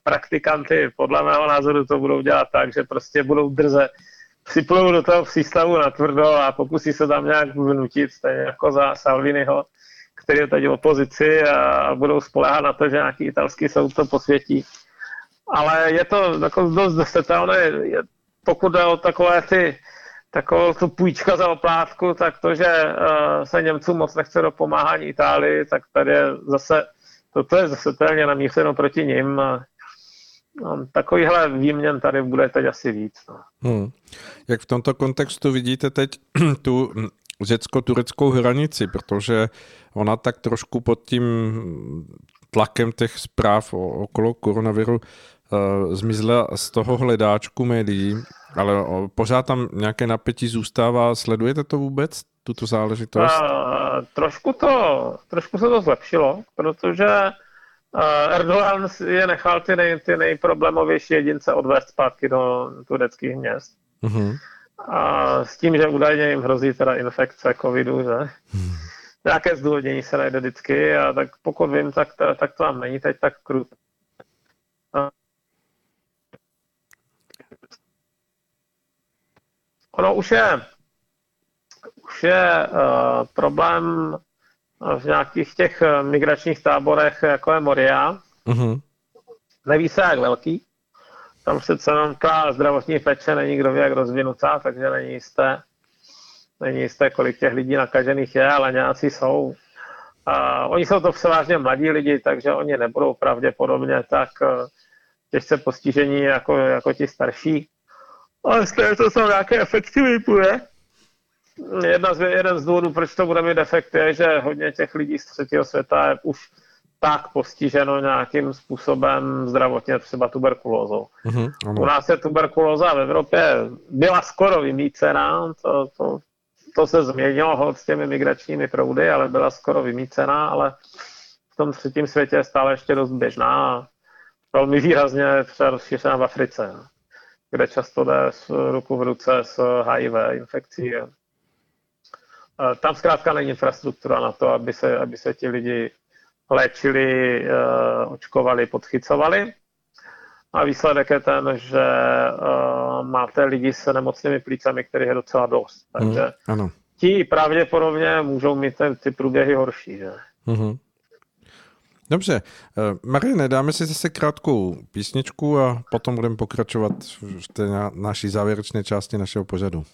praktikanty, podle mého názoru to budou dělat tak, že prostě budou drze, připlou do toho přístavu na tvrdo a pokusí se tam nějak vnutit, stejně jako za Salviniho, který je teď v opozici a budou spolehat na to, že nějaký italský soud to posvětí. Ale je to jako dost dosetelné, pokud jde o takové ty takovou tu půjčka za oplátku, tak to, že uh, se Němcům moc nechce do pomáhání Itálii, tak tady je zase, toto je zase téměř namířeno proti nim. No, takovýhle výměn tady bude teď asi víc. No. Hmm. Jak v tomto kontextu vidíte teď tu řecko-tureckou hranici, protože ona tak trošku pod tím tlakem těch zpráv okolo koronaviru uh, zmizla z toho hledáčku médií ale pořád tam nějaké napětí zůstává. Sledujete to vůbec, tuto záležitost? Uh, trošku, to, trošku se to zlepšilo, protože uh, Erdogan je nechal ty, nej, ty nejproblémovější jedince odvést zpátky do tureckých měst. Uh-huh. A s tím, že údajně jim hrozí teda infekce covidu, že? Uh-huh. Nějaké zdůvodnění se najde vždycky a tak pokud vím, tak, tak to tam není teď tak kruté. Ono už je, už je uh, problém v nějakých těch eh, migračních táborech, jako je Moria. Uh-huh. Neví se, jak velký. Tam se jenom ta zdravotní peče není kdo ví, jak rozvinutá, takže není jisté, není jisté, kolik těch lidí nakažených je, ale nějací jsou. Uh, oni jsou to převážně mladí lidi, takže oni nebudou pravděpodobně tak uh, těžce postižení jako, jako ti starší. Ale stejně to jsou nějaké efekty vypuje. Jedna z, jeden z důvodů, proč to bude mít efekt, je, že hodně těch lidí z třetího světa je už tak postiženo nějakým způsobem zdravotně, třeba tuberkulózou. Mm-hmm, U nás je tuberkulóza v Evropě byla skoro vymícená, to, to, to se změnilo s těmi migračními proudy, ale byla skoro vymícená, ale v tom třetím světě je stále ještě dost běžná a velmi výrazně třeba rozšířená v Africe kde často jde s ruku v ruce s HIV infekcí. Tam zkrátka není infrastruktura na to, aby se, aby se ti lidi léčili, eh, očkovali, podchycovali. A výsledek je ten, že uh, máte lidi s nemocnými plícemi, kterých je docela dost. Mhm, Takže mm, ano. ti pravděpodobně můžou mít ten, ty průběhy horší. Že? Mm-hmm. Dobře. Eh, Marine, dáme si zase krátkou písničku a potom budeme pokračovat v té naší závěrečné části našeho pořadu.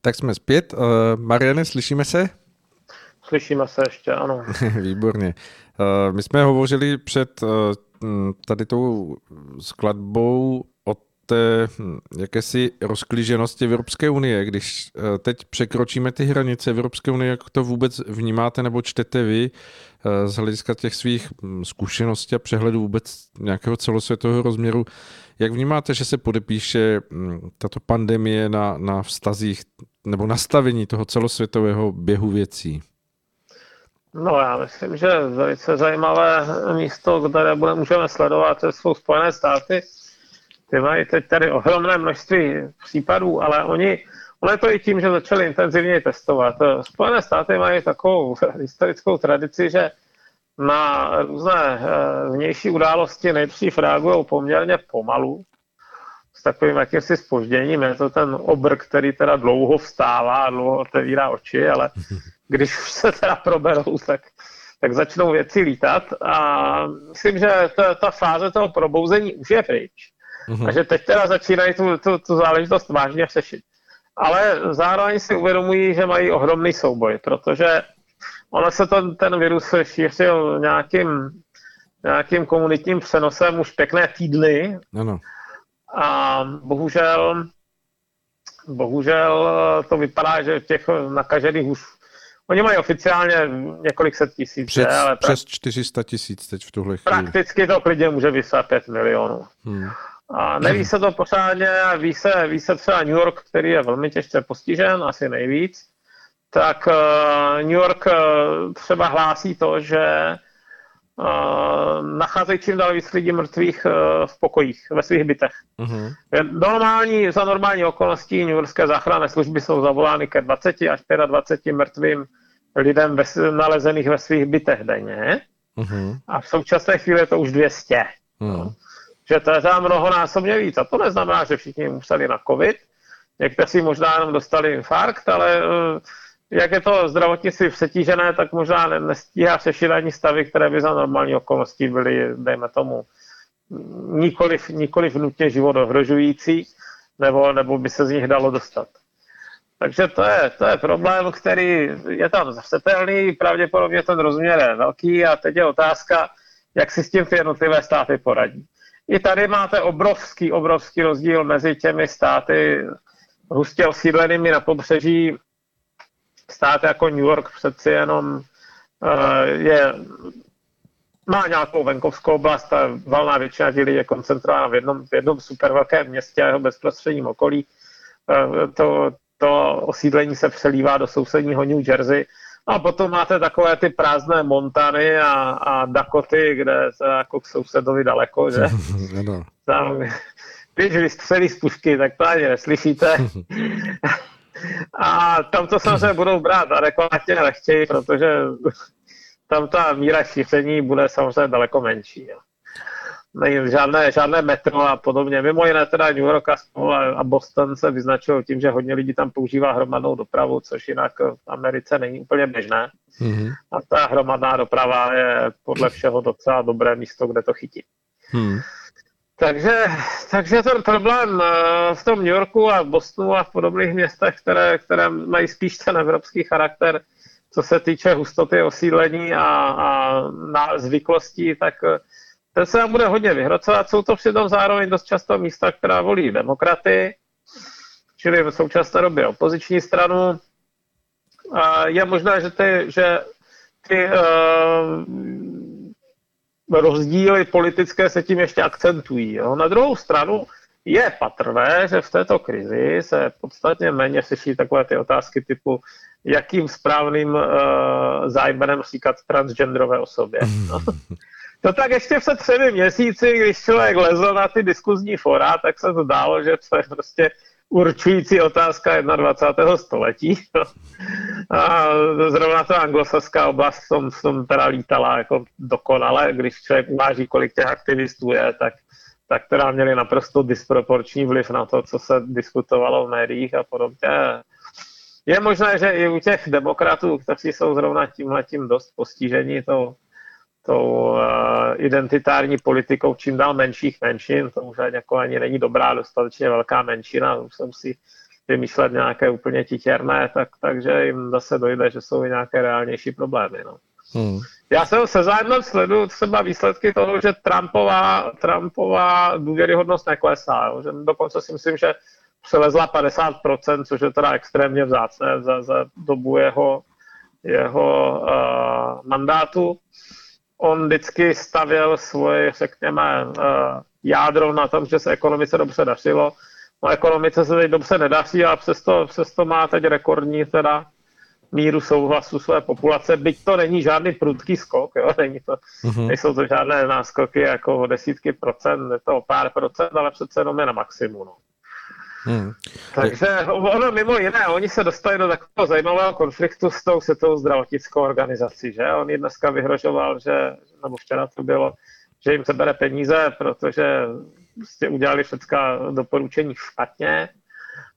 Tak jsme zpět. Eh, Mariane, slyšíme se? Slyšíme se ještě, ano. Výborně. Uh, my jsme hovořili před tady tou skladbou té hm, jakési rozklíženosti Evropské unie. Když uh, teď překročíme ty hranice Evropské unie, jak to vůbec vnímáte nebo čtete vy z hlediska těch svých hm, zkušeností a přehledu vůbec nějakého celosvětového rozměru, jak vnímáte, že se podepíše hm, tato pandemie na, na vztazích nebo nastavení toho celosvětového běhu věcí? No já myslím, že velice zajímavé místo, které bude, můžeme sledovat, jsou Spojené státy. Ty mají teď tady ohromné množství případů, ale oni, ono je to i tím, že začali intenzivně testovat. Spojené státy mají takovou historickou tradici, že na různé eh, vnější události nejdřív reagují poměrně pomalu, s takovým jakýmsi spožděním. Je to ten obr, který teda dlouho vstává a dlouho otevírá oči, ale když už se teda proberou, tak, tak začnou věci lítat a myslím, že ta, ta fáze toho probouzení už je pryč. Mm-hmm. A že teď teda začínají tu, tu, tu záležitost vážně řešit. Ale zároveň si uvědomují, že mají ohromný souboj, protože ono se ten, ten virus šířil nějakým, nějakým komunitním přenosem už pěkné týdny. Ano. A bohužel, bohužel to vypadá, že těch nakažených už Oni mají oficiálně několik set tisíc. Přes, ale přes 400 tisíc teď v tuhle chvíli. Prakticky to klidně může vysát 5 milionů. Hmm. A neví se to pořádně, ví se, ví se třeba New York, který je velmi těžce postižen, asi nejvíc, tak uh, New York uh, třeba hlásí to, že uh, nacházejí čím dál víc lidí mrtvých v pokojích, ve svých bytech. Uh-huh. Normální, za normální okolností New Yorkské záchranné služby jsou zavolány ke 20 až 25 mrtvým lidem ve, nalezených ve svých bytech denně. Uh-huh. A v současné chvíli je to už 200. Uh-huh. Že to je tam mnohonásobně víc. A to neznamená, že všichni museli na covid. Někteří možná jenom dostali infarkt, ale uh, jak je to zdravotnictví přetížené, tak možná nestíhá řešit ani stavy, které by za normální okolností byly, dejme tomu, nikoliv, nikoliv nutně život ohrožující, nebo, nebo by se z nich dalo dostat. Takže to je, to je problém, který je tam zřetelný, pravděpodobně ten rozměr je velký a teď je otázka, jak si s tím ty jednotlivé státy poradí. I tady máte obrovský, obrovský rozdíl mezi těmi státy hustě osídlenými na pobřeží stát jako New York přeci jenom uh, je, má nějakou venkovskou oblast a valná většina lidí je koncentrována v jednom, v jednom super velkém městě a jeho bezprostředním okolí. Uh, to, to osídlení se přelívá do sousedního New Jersey. A potom máte takové ty prázdné Montany a, a Dakoty, kde se jako k sousedovi daleko, že? Tam, když vystřelí z pušky, tak to ani neslyšíte. A tam to samozřejmě budou brát adekvátně lehčeji, protože tam ta míra šíření bude samozřejmě daleko menší. Jo. Není žádné, žádné metro a podobně. Mimo jiné teda New York a, a Boston se vyznačují tím, že hodně lidí tam používá hromadnou dopravu, což jinak v Americe není úplně běžné. Mm-hmm. A ta hromadná doprava je podle všeho docela dobré místo, kde to chytí. Mm. Takže, takže ten problém eh, v tom New Yorku a v Bostonu a v podobných městech, které, které mají spíš ten evropský charakter, co se týče hustoty osídlení a, a na zvyklostí, tak eh, ten se nám bude hodně vyhrocovat. Jsou to přitom zároveň dost často místa, která volí demokraty, čili v současné době opoziční stranu. A je možné, že ty, že ty uh, rozdíly politické se tím ještě akcentují. Jo. Na druhou stranu je patrné, že v této krizi se podstatně méně řeší takové ty otázky typu, jakým správným uh, zájmenem říkat transgenderové osobě. No. To tak ještě před třemi měsíci, když člověk lezl na ty diskuzní fora, tak se to dálo, že to je prostě určující otázka 21. století. A zrovna ta anglosaská oblast v tom teda lítala jako dokonale, když člověk uváží, kolik těch aktivistů je, tak, tak teda měli naprosto disproporční vliv na to, co se diskutovalo v médiích a podobně. Je možné, že i u těch demokratů, kteří jsou zrovna tímhle tím dost postižení tou, tou uh, identitární politikou čím dál menších menšin, to už jako ani není dobrá, dostatečně velká menšina, už se musí vymýšlet nějaké úplně titěrné, tak, takže jim zase dojde, že jsou i nějaké reálnější problémy. No. Hmm. Já jsem se zájemem sleduju třeba výsledky toho, že Trumpová, Trumpová důvěryhodnost neklesá. Jo. Že dokonce si myslím, že přelezla 50%, což je teda extrémně vzácné za, za dobu jeho, jeho uh, mandátu. On vždycky stavěl svoje, řekněme, uh, jádro na tom, že se ekonomice dobře dařilo. No ekonomice se teď dobře nedaří a přesto, přesto má teď rekordní teda míru souhlasu své populace, byť to není žádný prudký skok, jo? Není to, mm-hmm. nejsou to žádné náskoky jako o desítky procent, je to o pár procent, ale přece jenom je na maximum. No. Hmm. Takže ono mimo jiné, oni se dostali do takového zajímavého konfliktu s tou světovou zdravotnickou organizací, že? On dneska vyhrožoval, že, nebo včera to bylo, že jim sebere peníze, protože prostě udělali všechna doporučení špatně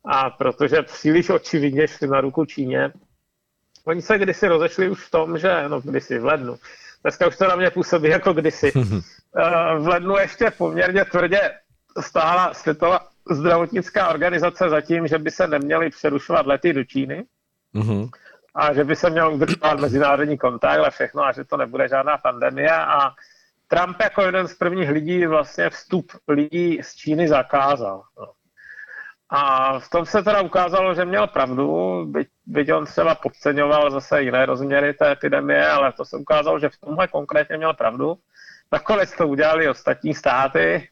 a protože příliš očividně šli na ruku Číně. Oni se kdysi rozešli už v tom, že, no kdysi v lednu, dneska už to na mě působí jako kdysi. Eh, v lednu ještě poměrně tvrdě stála světová zdravotnická organizace za tím, že by se neměly přerušovat lety do Číny mm-hmm. a že by se měl udržovat mezinárodní kontakt a všechno a že to nebude žádná pandemie a Trump jako jeden z prvních lidí vlastně vstup lidí z Číny zakázal. No. A v tom se teda ukázalo, že měl pravdu, byť, byť on třeba podceňoval zase jiné rozměry té epidemie, ale to se ukázalo, že v tomhle konkrétně měl pravdu. Nakonec to udělali ostatní státy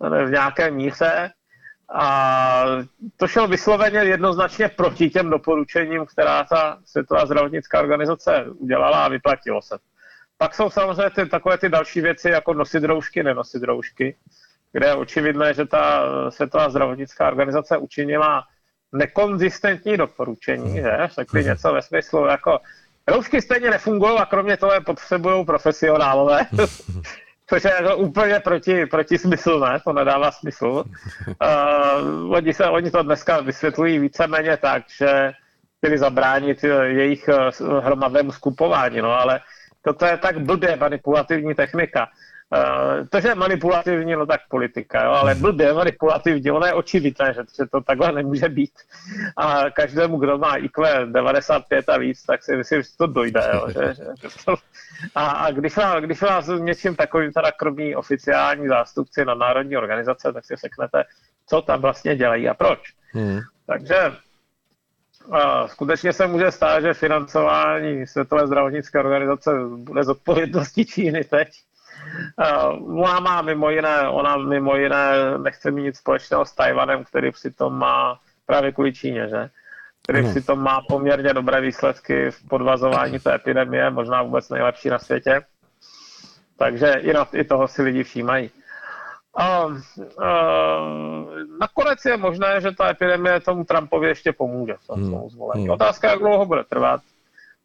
v nějaké míře a to šel vysloveně jednoznačně proti těm doporučením, která ta Světová zdravotnická organizace udělala a vyplatilo se. Pak jsou samozřejmě ty, takové ty další věci, jako nosit roušky, nenosit roušky, kde je očividné, že ta Světová zdravotnická organizace učinila nekonzistentní doporučení, že? Řekli mhm. něco ve smyslu jako roušky stejně nefungují a kromě toho je potřebují profesionálové. což je jako úplně proti, proti smyslu, ne? To nedává smysl. Uh, oni, se, oni to dneska vysvětlují víceméně tak, že chtěli zabránit jejich hromadnému skupování, no ale toto je tak blbě manipulativní technika. Uh, to, že je manipulativní, no tak politika, jo, ale blbě manipulativní, ono je očividné, že, že to takhle nemůže být. A každému, kdo má IQ 95 a víc, tak si myslím, že to dojde. Jo, že, že, to, a, a když, vás, když vás něčím takovým teda krmí oficiální zástupci na národní organizace, tak si řeknete, co tam vlastně dělají a proč. Hmm. Takže a skutečně se může stát, že financování Světové zdravotnické organizace bude z odpovědnosti Číny teď. Ona má mimo jiné, ona mimo jiné nechce mít nic společného s Tajvanem, který přitom má právě kvůli Číně, že? který hmm. přitom má poměrně dobré výsledky v podvazování té epidemie, možná vůbec nejlepší na světě. Takže i, na, i toho si lidi všímají. A, a, nakonec je možné, že ta epidemie tomu Trumpovi ještě pomůže hmm. zvolení. Hmm. Otázka, jak dlouho bude trvat.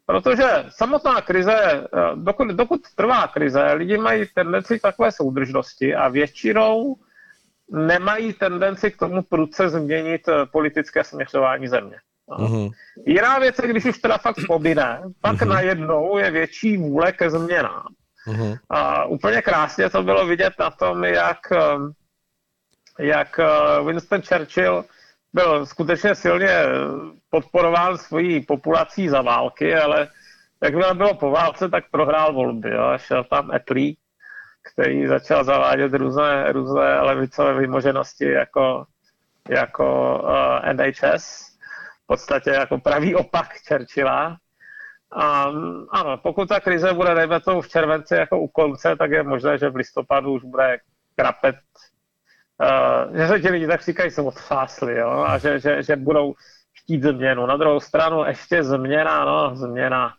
Protože samotná krize, dokud, dokud trvá krize, lidi mají tendenci k takové soudržnosti a většinou nemají tendenci k tomu prudce změnit politické směřování země. Mm-hmm. Jiná věc je, když už teda fakt pobine, pak mm-hmm. najednou je větší vůle ke změnám. Mm-hmm. A úplně krásně to bylo vidět na tom, jak, um, jak Winston Churchill byl skutečně silně podporován svojí populací za války, ale jakmile bylo po válce, tak prohrál volby. Jo? Šel tam Etley, který začal zavádět různé, různé levicové vymoženosti jako, jako uh, NHS, podstatě jako pravý opak Churchilla. A, ano, pokud ta krize bude, dejme tomu v červenci jako u konce, tak je možné, že v listopadu už bude krapet, uh, že se ti lidi tak říkají, jsou odfásli, jo, a že, že, že budou chtít změnu. Na druhou stranu ještě změna, no, změna.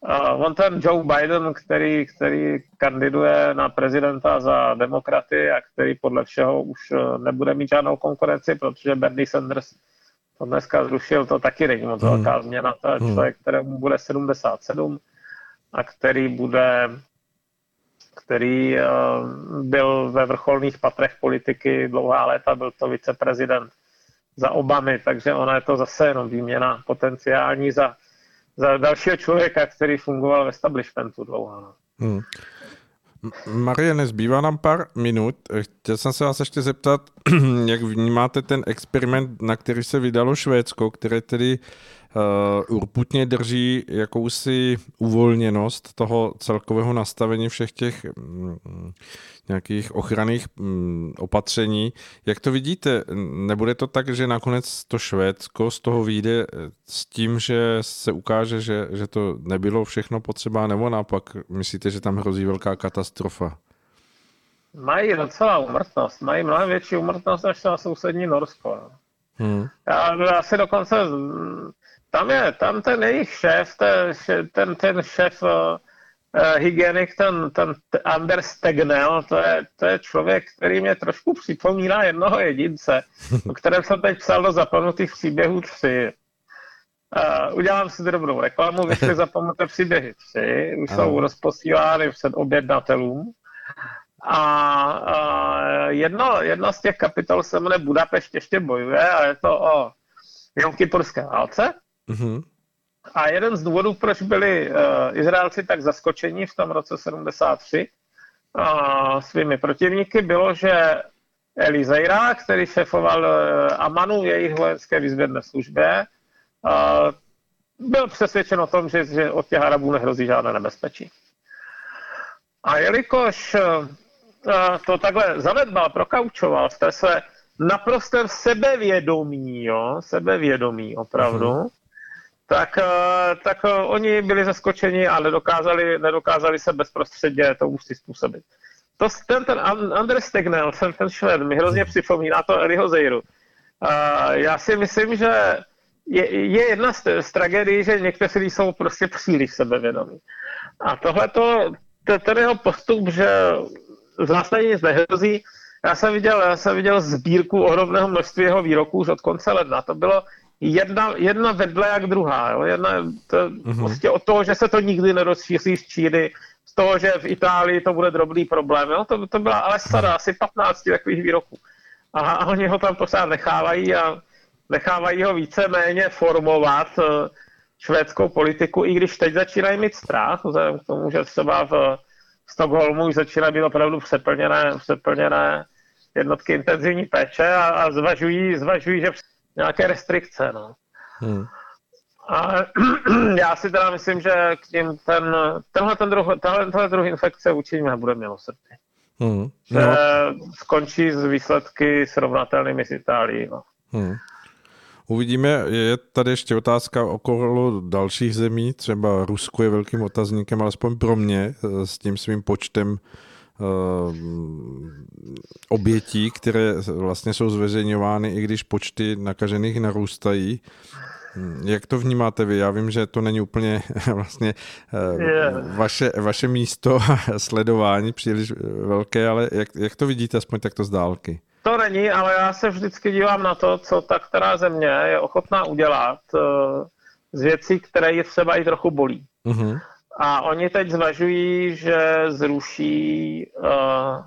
Uh, on ten Joe Biden, který, který kandiduje na prezidenta za demokraty a který podle všeho už nebude mít žádnou konkurenci, protože Bernie Sanders to dneska zrušil, to taky není moc hmm. velká změna. To je hmm. člověk, kterému bude 77 a který bude který uh, byl ve vrcholných patrech politiky dlouhá léta, byl to viceprezident za Obamy, takže ona je to zase jenom výměna potenciální za, za dalšího člověka, který fungoval v establishmentu dlouho. Hmm. Marie, nezbývá nám pár minut. Chtěl jsem se vás ještě zeptat, jak vnímáte ten experiment, na který se vydalo Švédsko, které tedy uh, urputně drží jakousi uvolněnost toho celkového nastavení všech těch mm, nějakých ochranných mm, opatření. Jak to vidíte? Nebude to tak, že nakonec to Švédsko z toho vyjde eh, s tím, že se ukáže, že, že to nebylo všechno potřeba, nebo naopak myslíte, že tam hrozí velká katastrofa? Mají docela umrtnost, mají mnohem větší umrtnost než na sousední Norsko. Hmm. Já, já si dokonce, tam je, tam ten jejich šéf, ten, ten, ten šéf uh, hygienik, ten, ten Anders Tegnell, to je, to je člověk, který mě trošku připomíná jednoho jedince, o kterém jsem teď psal do zapomenutých příběhů 3. Uh, udělám si drobnou reklamu, vyšly zapomenuté příběhy 3, už jsou rozposílány před objednatelům. A, a jedno, jedno z těch kapitol se jmenuje Budapešť ještě bojuje a je to o Jomkypurské válce. Mm-hmm. A jeden z důvodů, proč byli uh, Izraelci tak zaskočeni v tom roce 73 uh, svými protivníky, bylo, že Elizeira, který šefoval uh, Amanu, jejich vojenské výzvědné službě, uh, byl přesvědčen o tom, že, že od těch Arabů nehrozí žádné nebezpečí. A jelikož uh, to takhle zanedbal, prokaučoval v té své naprostém sebevědomí, jo, sebevědomí opravdu, uh-huh tak, eh, tak eh, oni byli zaskočeni a nedokázali, nedokázali se bezprostředně to ústí způsobit. To, ten, ten Anders Tegnell, ten, ten Šved, mi hrozně hmm. připomíná to Eliho Zejru. Uh, já si myslím, že je, je jedna z, z tragédií, že někteří jsou prostě příliš sebevědomí. A tohle to, ten jeho postup, že z nás tady nic nehrozí, já jsem viděl, já jsem viděl sbírku ohromného množství jeho výroků už od konce ledna. To bylo jedna, jedna vedle jak druhá. Jo? Jedna, to, mm-hmm. prostě od toho, že se to nikdy nerozšíří z Číny, z toho, že v Itálii to bude drobný problém. Jo? To, to byla ale sada asi 15 takových výroků. A, a oni ho tam pořád nechávají a nechávají ho více-méně formovat eh, švédskou politiku, i když teď začínají mít strach, vzhledem k tomu, že třeba v Stockholmu už začínají být opravdu přeplněné, přeplněné jednotky intenzivní péče a, a zvažují, zvažují, že nějaké restrikce. No. Hmm. A já si teda myslím, že k tím ten, tenhle, ten druh, tenhle, tenhle druh infekce učiníme nebude milosrdný. Hmm. No. Že skončí s výsledky srovnatelnými s Itálií. No. Hmm. Uvidíme, je tady ještě otázka okolo dalších zemí, třeba Rusko je velkým otazníkem, alespoň pro mě, s tím svým počtem Eh, obětí, které vlastně jsou zveřejňovány, i když počty nakažených narůstají. Jak to vnímáte vy? Já vím, že to není úplně vlastně yeah. vaše, vaše místo sledování příliš velké, ale jak, jak to vidíte aspoň takto z dálky? To není, ale já se vždycky dívám na to, co ta která země je ochotná udělat eh, z věcí, které je třeba i trochu bolí. Uh-huh. A oni teď zvažují, že zruší, uh,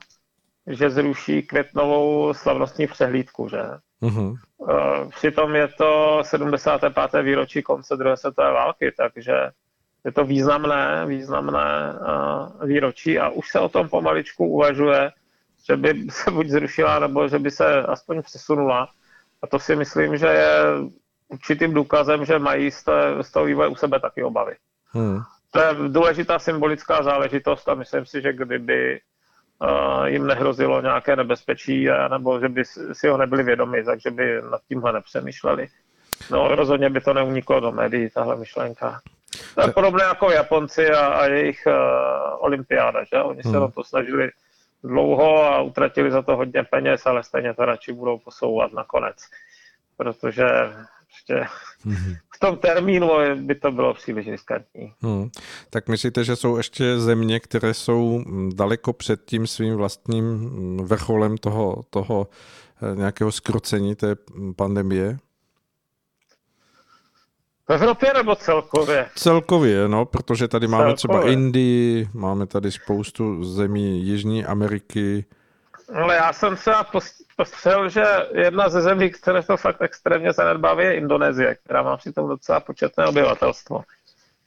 že zruší květnovou slavnostní přehlídku, že? Uh-huh. Uh, přitom je to 75. výročí konce druhé světové války, takže je to významné, významné uh, výročí a už se o tom pomaličku uvažuje, že by se buď zrušila, nebo že by se aspoň přesunula. A to si myslím, že je určitým důkazem, že mají z, té, z toho vývoje u sebe taky obavy. Hmm to je důležitá symbolická záležitost a myslím si, že kdyby uh, jim nehrozilo nějaké nebezpečí, nebo že by si ho nebyli vědomi, takže by nad tímhle nepřemýšleli. No rozhodně by to neuniklo do médií, tahle myšlenka. To je podobné jako Japonci a, a jejich uh, olympiáda, že? Oni se hmm. na to snažili dlouho a utratili za to hodně peněz, ale stejně to radši budou posouvat nakonec. Protože prostě hmm v tom termínu by to bylo příliš riskantní. Hmm. Tak myslíte, že jsou ještě země, které jsou daleko před tím svým vlastním vrcholem toho, toho eh, nějakého skrocení té pandemie? V Evropě nebo celkově? Celkově, no, protože tady celkově. máme třeba Indii, máme tady spoustu zemí Jižní Ameriky. Ale já jsem se postřel, že jedna ze zemí, které to fakt extrémně zanedbávají, je Indonésie, která má přitom docela početné obyvatelstvo,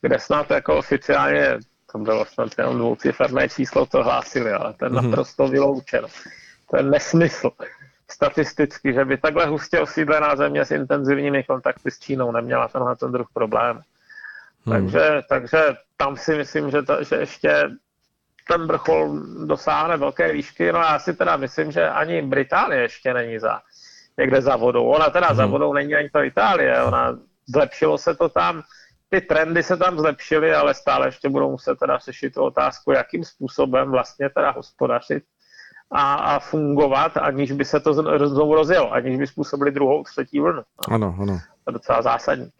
kde snad jako oficiálně to bylo snad jenom dvouciferné číslo, to hlásili, ale to je mm-hmm. naprosto vyloučeno. To je nesmysl statisticky, že by takhle hustě osídlená země s intenzivními kontakty s Čínou neměla tenhle ten druh problém. Hmm. Takže, takže tam si myslím, že, to, že ještě ten vrchol dosáhne velké výšky. No já si teda myslím, že ani Británie ještě není za, někde za vodou. Ona teda hmm. za vodou není ani to Itálie. Ona zlepšilo se to tam, ty trendy se tam zlepšily, ale stále ještě budou muset teda řešit tu otázku, jakým způsobem vlastně teda hospodařit a, a fungovat, aniž by se to znovu rozjelo, aniž by způsobili druhou, třetí vlnu. Ano, ano. Docela zásadní.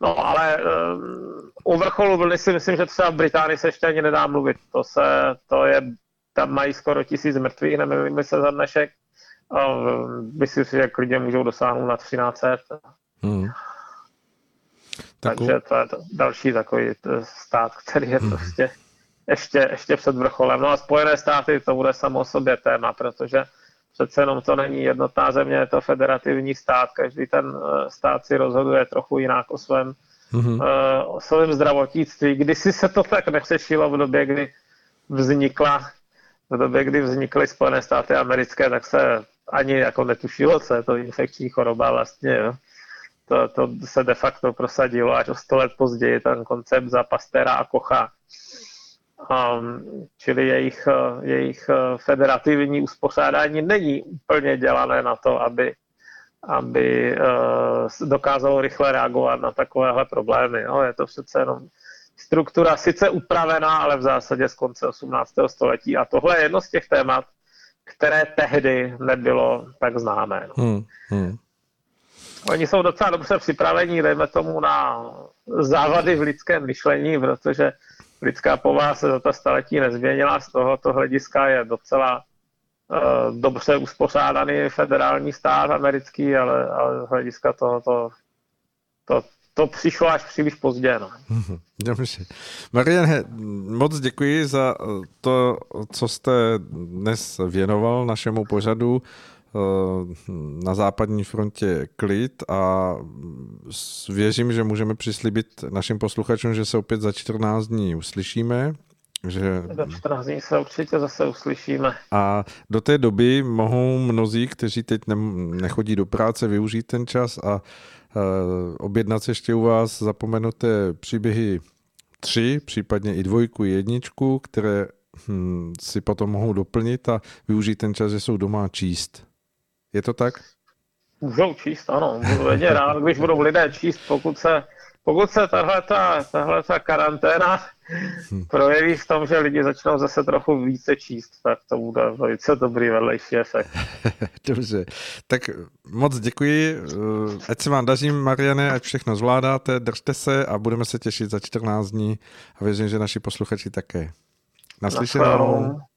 No ale uh, u vrcholu vlny si myslím, že třeba v Británii se ještě ani nedá mluvit. To, se, to je, tam mají skoro tisíc mrtvých, nevím, se za dnešek. Uh, myslím si, že klidně můžou dosáhnout na 13. Hmm. Takže to je to další takový stát, který je hmm. prostě ještě, ještě před vrcholem. No a Spojené státy, to bude samo o sobě téma, protože přece jenom to není jednotná země, je to federativní stát, každý ten eh, stát si rozhoduje trochu jinak o svém, mm-hmm. o svém zdravotnictví. Kdysi se to tak neřešilo v době, kdy vznikla, v době, kdy vznikly Spojené státy americké, tak se ani jako netušilo, co je to infekční choroba vlastně. Jo. To, to se de facto prosadilo až o sto let později, ten koncept za Pastera a Kocha čili jejich, eh, jejich eh, federativní uspořádání není úplně dělané na to, aby, aby uh, dokázalo rychle reagovat na takovéhle problémy. No, je to přece jenom struktura sice upravená, ale v zásadě z konce 18. století. A tohle je jedno z těch témat, které tehdy nebylo tak známé. No. Hmm, hmm. Oni jsou docela dobře připraveni, dejme tomu, na závady v lidském myšlení, protože lidská povaha se za ta staletí nezměnila, z tohoto hlediska je docela uh, dobře uspořádaný federální stát americký, ale, ale z hlediska tohoto to, to přišlo až příliš pozdě. No. Dobře. Marian, moc děkuji za to, co jste dnes věnoval našemu pořadu. Eh, na západní frontě klid a věřím, že můžeme přislíbit našim posluchačům, že se opět za 14 dní uslyšíme. Že... Za 14 dní se určitě zase uslyšíme. A do té doby mohou mnozí, kteří teď ne, nechodí do práce, využít ten čas a uh, objednat se ještě u vás zapomenuté příběhy tři, případně i dvojku, jedničku, které hm, si potom mohou doplnit a využít ten čas, že jsou doma číst. Je to tak? Můžou číst, ano. Budu vědět rád, když budou lidé číst, pokud se, pokud se tahle, tahle ta karanténa hm. projeví v tom, že lidi začnou zase trochu více číst, tak to bude velice dobrý vedlejší efekt. Dobře, tak moc děkuji, ať se vám daří, Mariane, ať všechno zvládáte, držte se a budeme se těšit za 14 dní a věřím, že naši posluchači také. Naslyšenou.